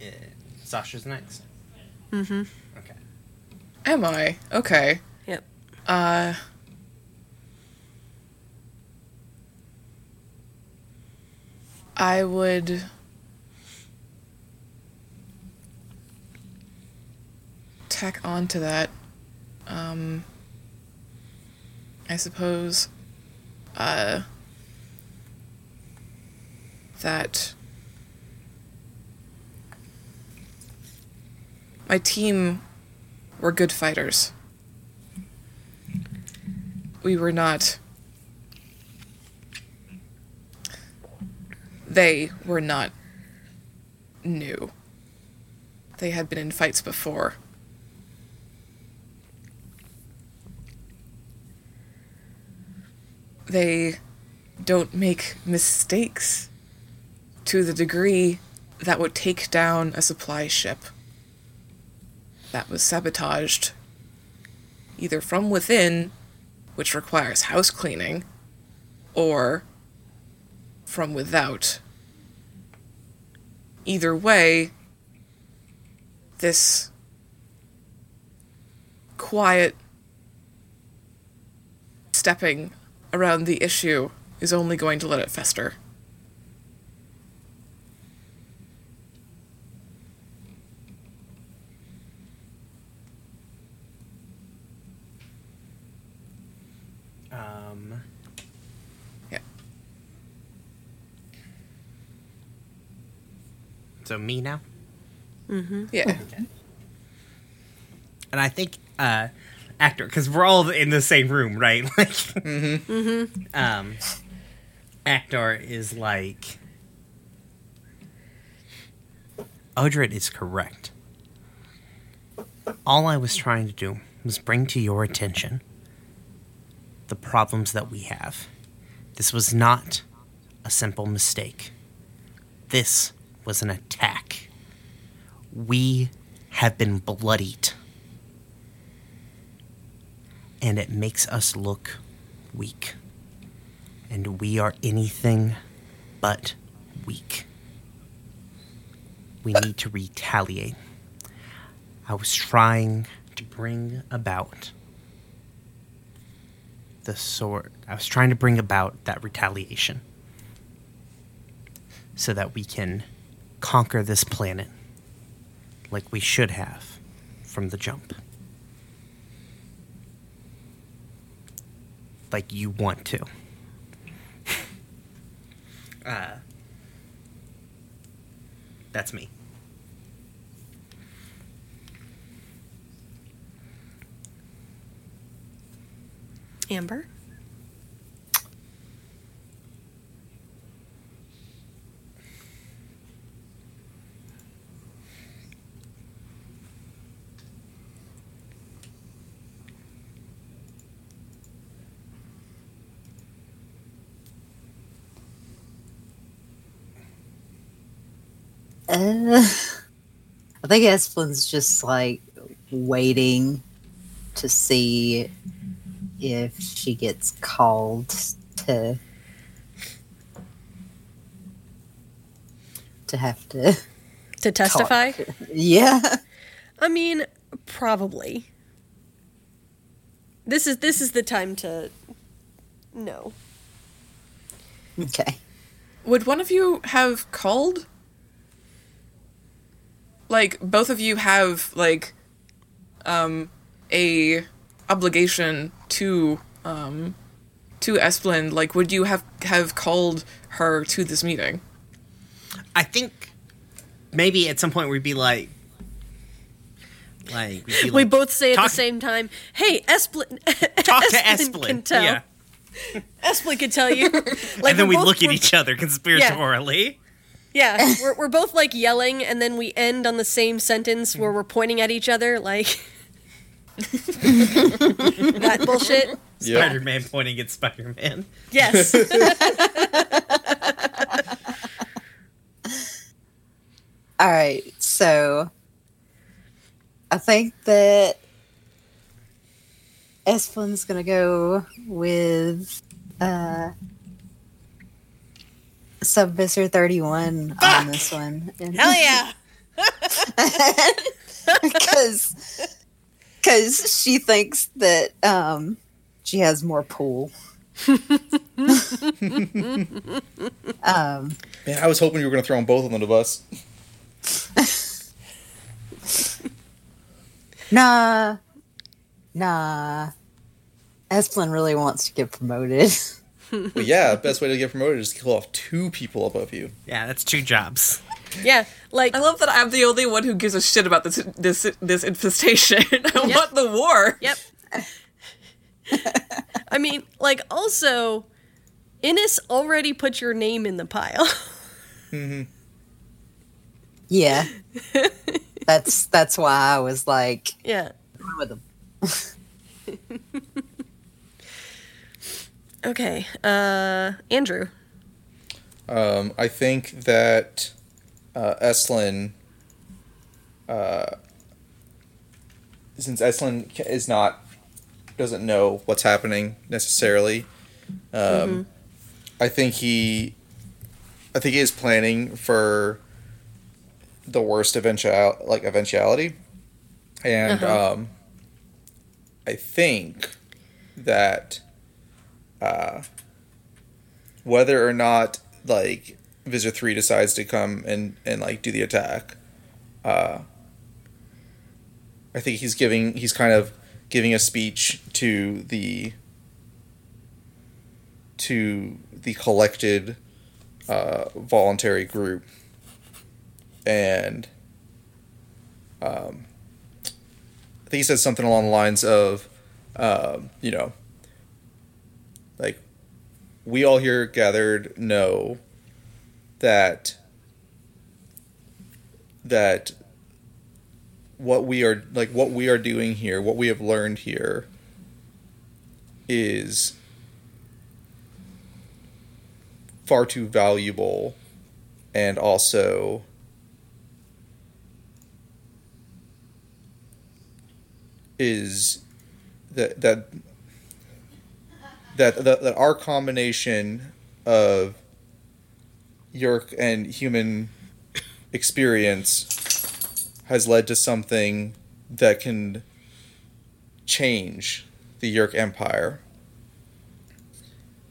uh, Sasha's next. mm-hmm Okay. Am I? Okay. yep Uh. I would. Tack on to that. Um. I suppose. Uh. That. My team were good fighters we were not they were not new they had been in fights before. They don't make mistakes to the degree that would take down a supply ship that was sabotaged either from within, which requires house cleaning, or from without. Either way, this quiet stepping around the issue is only going to let it fester. Um, Yeah. so me now, Yeah. and I think uh, actor because we're all in the same room, right? Like, um, actor is like, Odrit is correct. All I was trying to do was bring to your attention the problems that we have. This was not a simple mistake. This was an attack. We have been bloodied. And it makes us look weak. And we are anything but weak. We need to retaliate. I was trying to bring about the sort. I was trying to bring about that retaliation so that we can conquer this planet like we should have from the jump. Like you want to. uh, that's me. Amber? Uh, I think Esplin's just like waiting to see if she gets called to to have to To testify? talk. Yeah. I mean, probably. This is this is the time to no. Okay. Would one of you have called? Like both of you have like um a obligation to um to Esplin. Like would you have have called her to this meeting? I think maybe at some point we'd be like, like, we'd we like, both say at the same time, "Hey, Esplin, talk to Esplin Esplin. can tell. Yeah. Esplin can tell you." Like and then we're we both- look at each other conspiratorially. Yeah, we're we're both like yelling, and then we end on the same sentence where we're pointing at each other, like that bullshit. Yep. Spider Man pointing at Spider Man. Yes. All right. So I think that Esplin's gonna go with uh Sub-Visser 31 on this one. And- Hell yeah. because because she thinks that um she has more pull. um Man, I was hoping you were going to throw them both on the bus. nah nah Esplin really wants to get promoted. But yeah, best way to get promoted is to kill off two people above you. Yeah, that's two jobs. Yeah, like I love that I'm the only one who gives a shit about this this this infestation. I Yep. want the war. Yep. I mean, like, also, Innis already put your name in the pile. Mm-hmm. yeah. that's that's why I was like Yeah. "I'm with them. Okay. Uh, Andrew. Um, I think that uh, Eslin, uh, since Eslin is not doesn't know what's happening necessarily, um, I think he, I think he is planning for the worst eventual like eventuality, and Uh-huh. um, I think that uh, whether or not like Visser Three decides to come and and like do the attack, uh, I think he's giving he's kind of giving a speech to the to the collected uh, voluntary group, and um, I think he says something along the lines of, um, you know, we all here gathered know that that what we are like what we are doing here what we have learned here is far too valuable and also is that that that that, that our combination of Yeerk and human experience has led to something that can change the Yeerk Empire.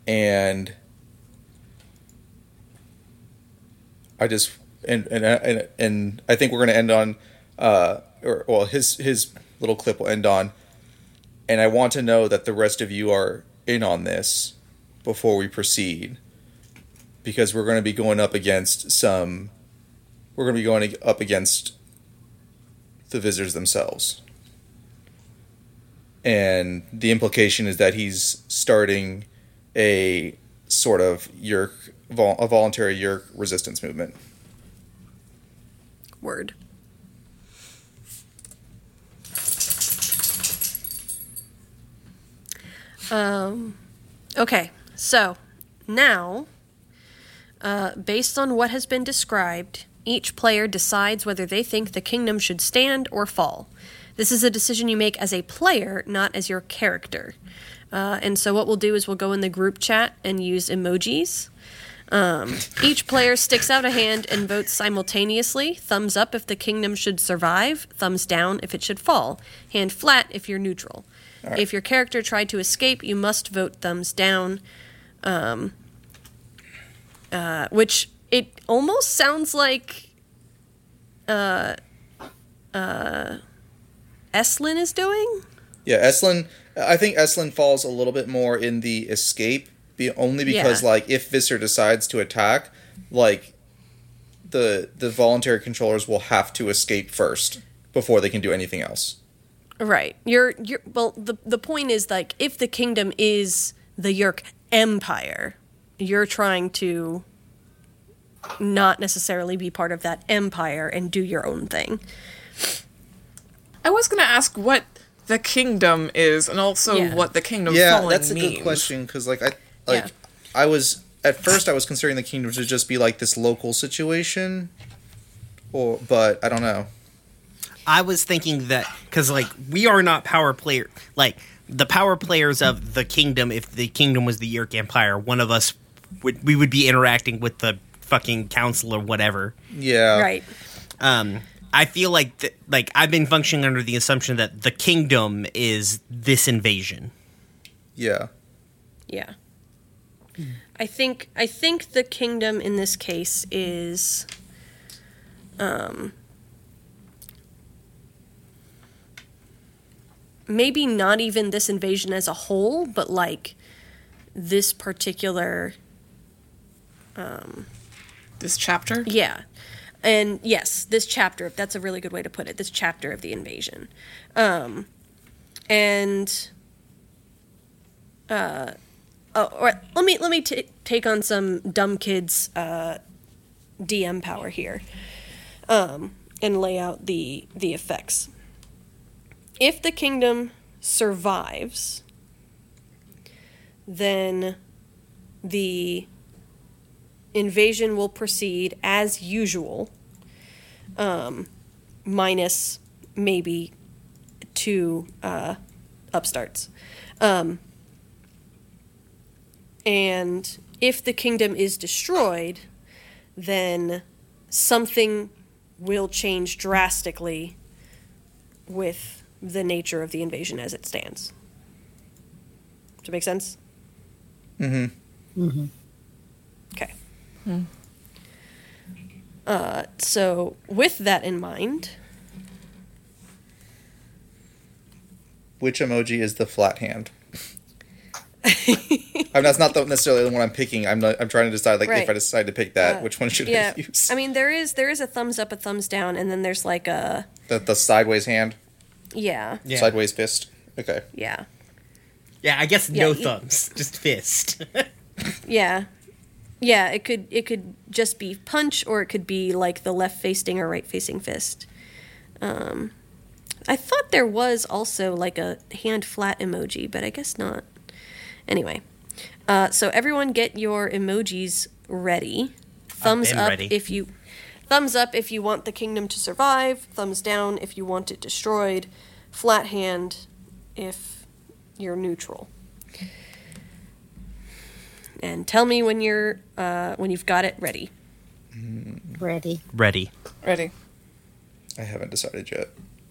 And I just and and and, and I think we're going to end on uh or well his his little clip will end on and I want to know that the rest of you are in on this before we proceed because we're going to be going up against some we're going to be going up against the visitors themselves and the implication is that he's starting a sort of Yeerk a voluntary Yeerk resistance movement Word. Um, okay, so now, uh, based on what has been described, each player decides whether they think the kingdom should stand or fall. This is a decision you make as a player, not as your character. Uh, and so, what we'll do is we'll go in the group chat and use emojis. Um, each player sticks out a hand and votes simultaneously. Thumbs up if the kingdom should survive, thumbs down if it should fall, hand flat if you're neutral. If your character tried to escape, you must vote thumbs down. Um, uh, which it almost sounds like uh, uh, Eslin is doing. Yeah, Eslin. I think Eslin falls a little bit more in the escape, be only because Yeah. like if Visser decides to attack, like the the voluntary controllers will have to escape first before they can do anything else. Right. You're you're well the the point is like if the kingdom is the Yeerk Empire, you're trying to not necessarily be part of that empire and do your own thing. I was gonna ask what the kingdom is, and also Yeah. what the kingdom yeah, falling that's a means. good question because like I like Yeah. I was at first I was considering the kingdom to just be like this local situation, or but I don't know. I was thinking that because like we are not power player like the power players of the kingdom. If the kingdom was the Yeerk Empire, one of us would we would be interacting with the fucking council or whatever. Yeah, right. Um, I feel like th- like I've been functioning under the assumption that the kingdom is this invasion. Yeah, Yeah. I think I think the kingdom in this case is um maybe not even this invasion as a whole, but like this particular This chapter. yeah. And yes, this chapter, that's a really good way to put it. This chapter of the invasion. Um, and uh, oh, right, let me let me t- take on some dumb kids uh, DM power here. Um, and lay out the the effects. If the kingdom survives, then the invasion will proceed as usual, um, minus maybe two uh, upstarts. Um, and if the kingdom is destroyed, then something will change drastically with the nature of the invasion as it stands. Does it make sense? Mm-hmm. Okay. Uh, so, with that in mind, Which emoji is the flat hand? I mean, that's not the, necessarily the one I'm picking. I'm not, I'm trying to decide like Right. if I decide to pick that, Uh, which one should yeah, I use? I mean there is there is a thumbs up, a thumbs down, and then there's like a the, the sideways hand, yeah, Yeah. sideways fist. Okay. yeah, Yeah, I guess Yeah, no you- thumbs, just fist. yeah, yeah. It could it could just be punch, or it could be like the left facing or right facing fist. Um, I thought there was also like a hand flat emoji, but I guess not. Anyway, uh, so everyone get your emojis ready. Thumbs been up ready. if you thumbs up if you want the kingdom to survive. Thumbs down if you want it destroyed. Flat hand if you're neutral. And tell me when you're uh, when you've got it ready. Ready. Ready. Ready. I haven't decided yet.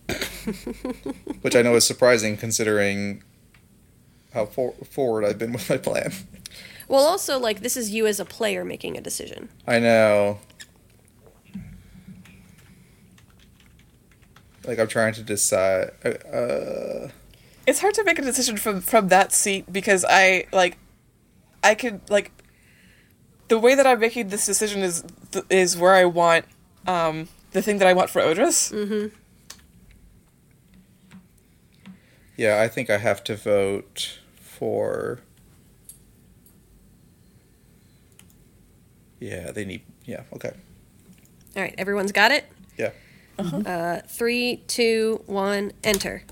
Which I know is surprising considering how for- forward I've been with my plan. Well, also like this is you as a player making a decision. I know. Like I'm trying to decide. Uh, It's hard to make a decision from from that seat because I like I could like the way that I'm making this decision is th- is where I want um the thing that I want for Odrit. yeah, I think I have to vote for. Yeah, they need. Yeah, okay. All right, everyone's got it. Yeah. Uh, three, two, one, enter.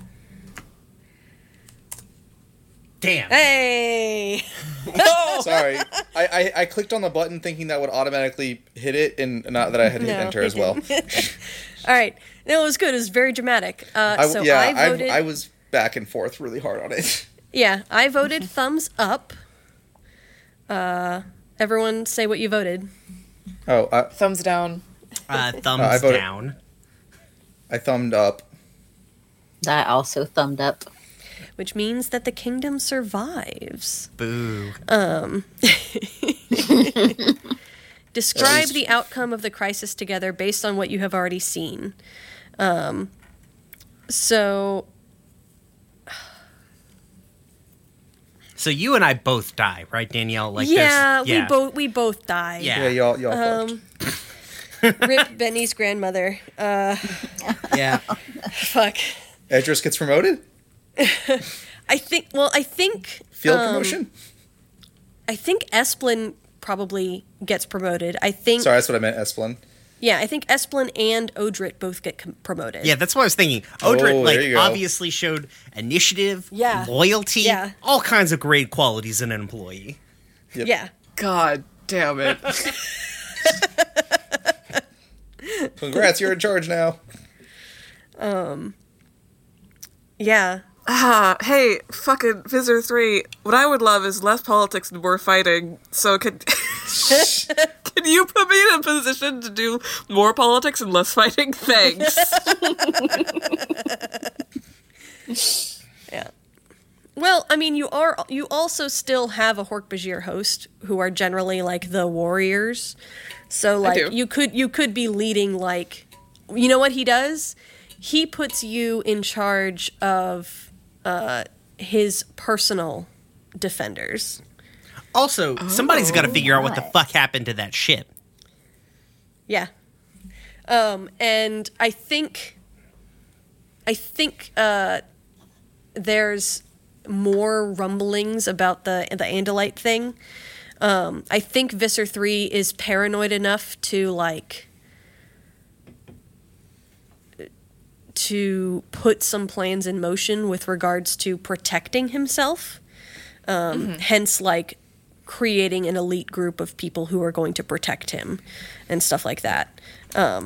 Damn. Hey! Sorry, I, I I clicked on the button thinking that would automatically hit it, and not that I had to hit No, enter it as well. All right, no, it was good. It was very dramatic. Uh, I, so yeah, I voted. I was back and forth really hard on it. yeah, I voted thumbs up. Uh, everyone, say what you voted. Oh, I, Thumbs down. Uh, thumbs I voted- down. I thumbed up. I also thumbed up. Which means that the kingdom survives. Boo. Describe the outcome of the crisis together based on what you have already seen. Um, so So you and I both die, right, Danielle? Like, yeah, there's- we both we both die. Yeah. Yeah, y'all y'all fucked. Rip Benny's grandmother. Uh, Yeah. fuck. Edris gets promoted. I think. Well, I think. Field um, promotion. I think Esplin probably gets promoted. I think. Sorry, that's what I meant. Esplin. Yeah, I think Esplin and Odrit both get com- promoted. Yeah, that's what I was thinking. Odrit, Oh, like, there you go. obviously showed initiative, Yeah. loyalty, Yeah. all kinds of great qualities in an employee. Yep. Yeah. God damn it. Congrats, you're in charge now. Um. Yeah. Ah, hey, fucking Visser 3. What I would love is less politics and more fighting. So can Can you put me in a position to do more politics and less fighting? Thanks. Yeah. Well, I mean, you are you also still have a Hork-Bajir host who are generally like the warriors. So like you could you could be leading like you know what he does? He puts you in charge of uh his personal defenders. Also, somebody's got to figure out what the fuck happened to that ship. Yeah. Um, and I think, I think uh, there's more rumblings about the the Andalite thing. Um, I think Visser three is paranoid enough to like to put some plans in motion with regards to protecting himself. Um, Hence, like creating an elite group of people who are going to protect him and stuff like that.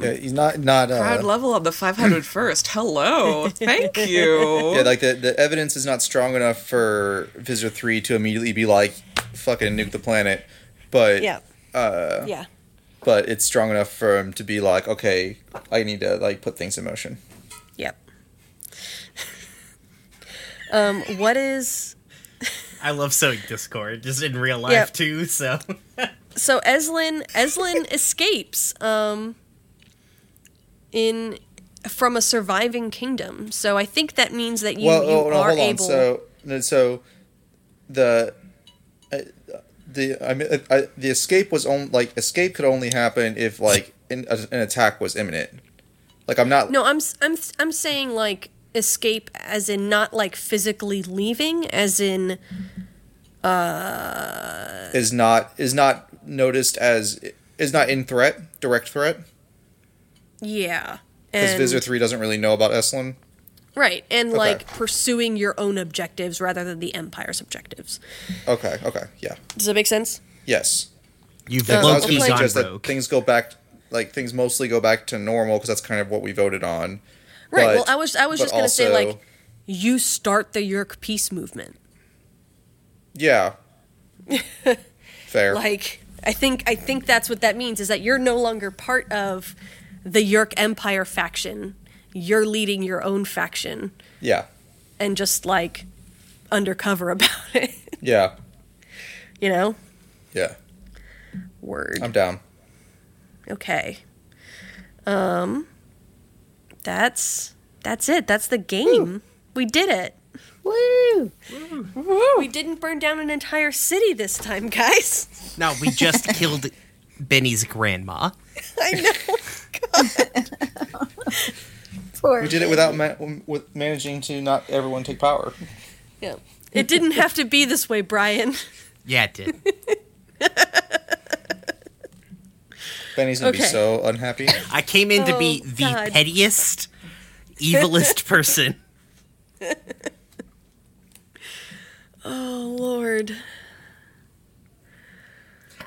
Yeah, he's not not Proud uh, level on the 500 first. Hello. Thank you. yeah, like the, the evidence is not strong enough for Visser Three to immediately be like, "Fucking nuke the planet," but Yeah. uh, Yeah. but it's strong enough for him to be like, "Okay, I need to like put things in motion." Yep. um, what is I love sowing discord just in real life Yep. too. So so Esplin Esplin escapes um in from a surviving kingdom. So I think that means that you, well, you oh, no, are hold on. able So, so the uh, the I mean, I, the escape was only like escape could only happen if like in, an attack was imminent. Like I'm not. No, I'm I'm I'm saying like escape as in not like physically leaving as in Uh, is not is not noticed as is not in threat direct threat yeah. because And, Visser Three doesn't really know about Esplin. Right, and Okay. like pursuing your own objectives rather than the empire's objectives. Okay, okay, yeah, Does that make sense? yes. you've Uh, I was low okay. going key to gone suggest that things go back, like things mostly go back to normal because that's kind of what we voted on. Right. But- well, I was I was just going to say like you start the Yeerk peace movement. Yeah. Fair. Like I think I think that's what that means is that you're no longer part of the Yeerk Empire faction. You're leading your own faction yeah. and just like undercover about it. Yeah. you know? Yeah. Word. I'm down. Okay. Um that's that's it. That's the game. We did it. Woo! Woo. We didn't burn down an entire city this time, guys. No, we just killed Benny's grandma. I know. Poor We did it without ma- um, with managing to not everyone take power. Yeah. It didn't have to be this way, Brian. Yeah, it did. Benny's gonna be so unhappy. I came in to be Oh, the God. pettiest, evilest person. Oh Lord.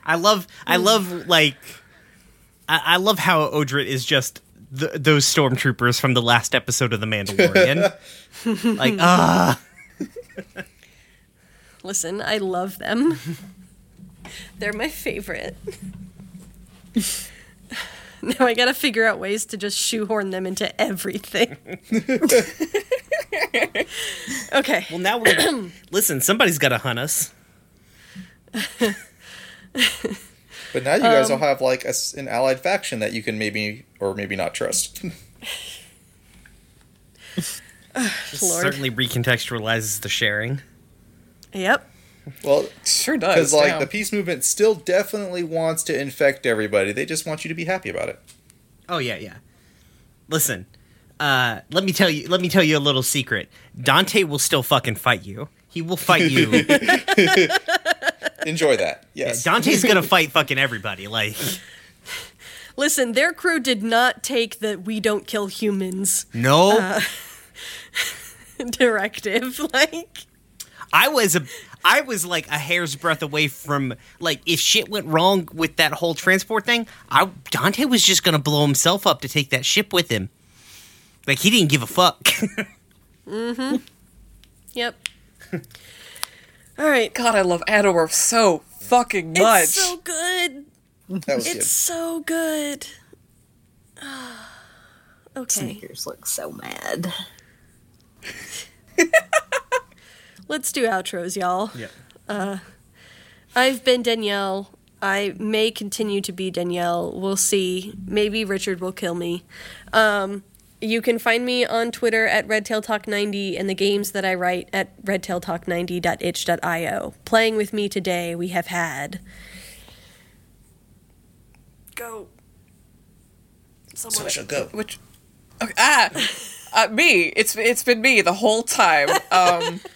I love, I mm. love, like, I, I love how Odrit is just th- those stormtroopers from the last episode of The Mandalorian. like, ah, Listen, I love them. They're my favorite. now I gotta figure out ways to just shoehorn them into everything. okay. well, now we're listen. Somebody's got to hunt us. But now you guys Um, all have like a s an allied faction that you can maybe or maybe not trust. This Lord. certainly recontextualizes the sharing. Yep. well, Sure does. because like damn. the peace movement still definitely wants to infect everybody. They just want you to be happy about it. Oh yeah, yeah. Listen, uh, let me tell you. Let me tell you a little secret. Dante will still fucking fight you. He will fight you. Enjoy that. Yes. Dante's gonna fight fucking everybody. Like, Listen, their crew did not take the we don't kill humans no, directive. Like, I was a, I was like a hair's breadth away from like if shit went wrong with that whole transport thing. I Dante was just gonna blow himself up to take that ship with him. Like he didn't give a fuck. Mm-hmm. Yep. All right. God, I love Adorf so fucking much. It's so good. that was It's so good. okay. Snickers look so mad. Let's do outros, y'all. yeah. I've been Danielle. I may continue to be Danielle. We'll see. Maybe Richard will kill me. Um, you can find me on Twitter at RedtailTalk90 and the games that I write at redtailtalk90.itch.io. Playing with me today, we have had. Go. good. Someone. Sasha, go. Which okay, ah uh, me. It's it's been me the whole time. Um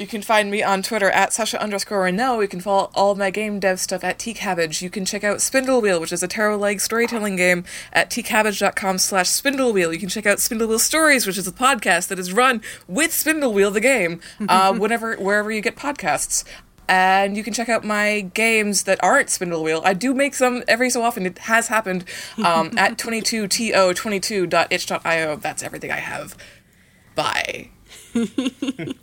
You can find me on Twitter at Sasha underscore Renell. You can follow all my game dev stuff at tcabbage. You can check out Spindle Wheel, which is a tarot leg storytelling game, at tcabbage.com slash Spindle Wheel. You can check out Spindle Wheel Stories, which is a podcast that is run with Spindle Wheel, the game, uh, whenever wherever you get podcasts. And you can check out my games that aren't Spindle Wheel. I do make some every so often. It has happened um, at 22to22.itch.io. That's everything I have. Bye.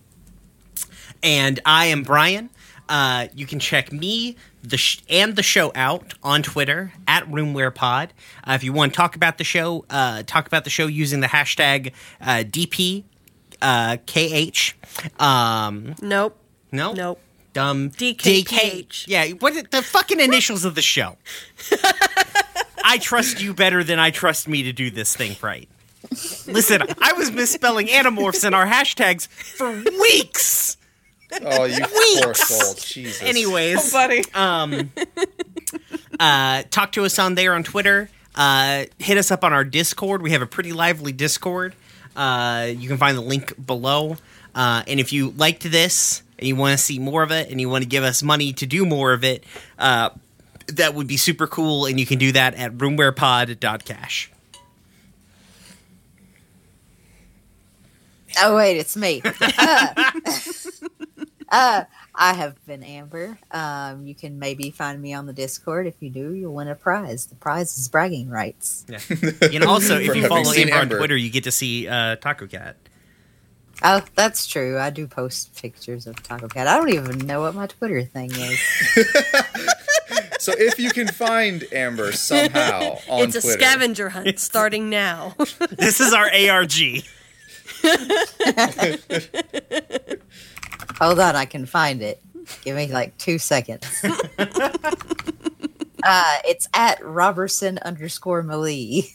And I am Brian. Uh, you can check me the sh- and the show out on Twitter at RoomwarePod. Uh, if you want to talk about the show, uh, talk about the show using the hashtag uh, DP uh, KH. Um, Nope. no, Nope. dumb DKPH. Yeah, what the fucking initials of the show? I trust you better than I trust me to do this thing right. Listen, I was misspelling animorphs in our hashtags for weeks. Oh, you poor soul. Jesus. Anyways, Buddy. um, uh, talk to us on there on Twitter. Uh, hit us up on our Discord. We have a pretty lively Discord. Uh, you can find the link below. Uh, and if you liked this and you want to see more of it and you want to give us money to do more of it, uh, that would be super cool. And you can do that at roomwarepod.cash. Oh wait, it's me. uh, I have been Amber. Um, you can maybe find me on the Discord. If you do, you'll win a prize. The prize is bragging rights. Yeah. And also, if you follow seen Amber on Twitter, you get to see uh, Taco Cat. Oh, that's true. I do post pictures of Taco Cat. I don't even know what my Twitter thing is. So if you can find Amber somehow on it's a Twitter, scavenger hunt starting now. This is our ARG. Hold on, I can find it. Give me like two seconds. uh, it's at Robertson underscore Malee.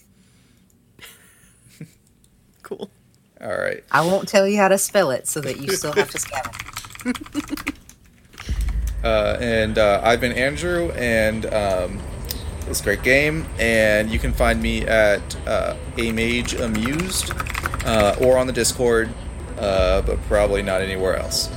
cool. all right. I won't tell you how to spell it so that you still have to scavenge. Uh, and uh, I've been Andrew, and um, it's a great game. And you can find me at uh, a mage amused, uh, or on the Discord, uh, but probably not anywhere else.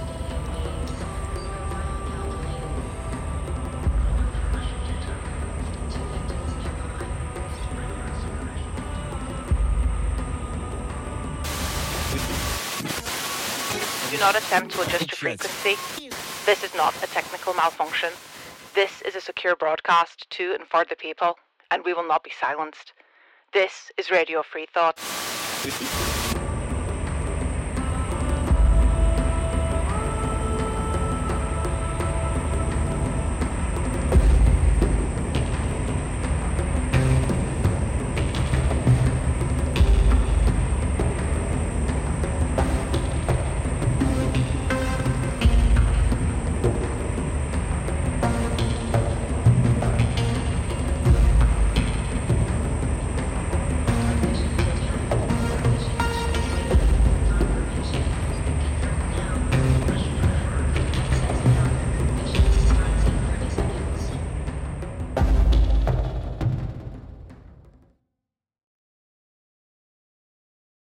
Do not attempt to adjust your frequency. This is not a technical malfunction. This is a secure broadcast to and for the people, and we will not be silenced. This is Radio Free Thought.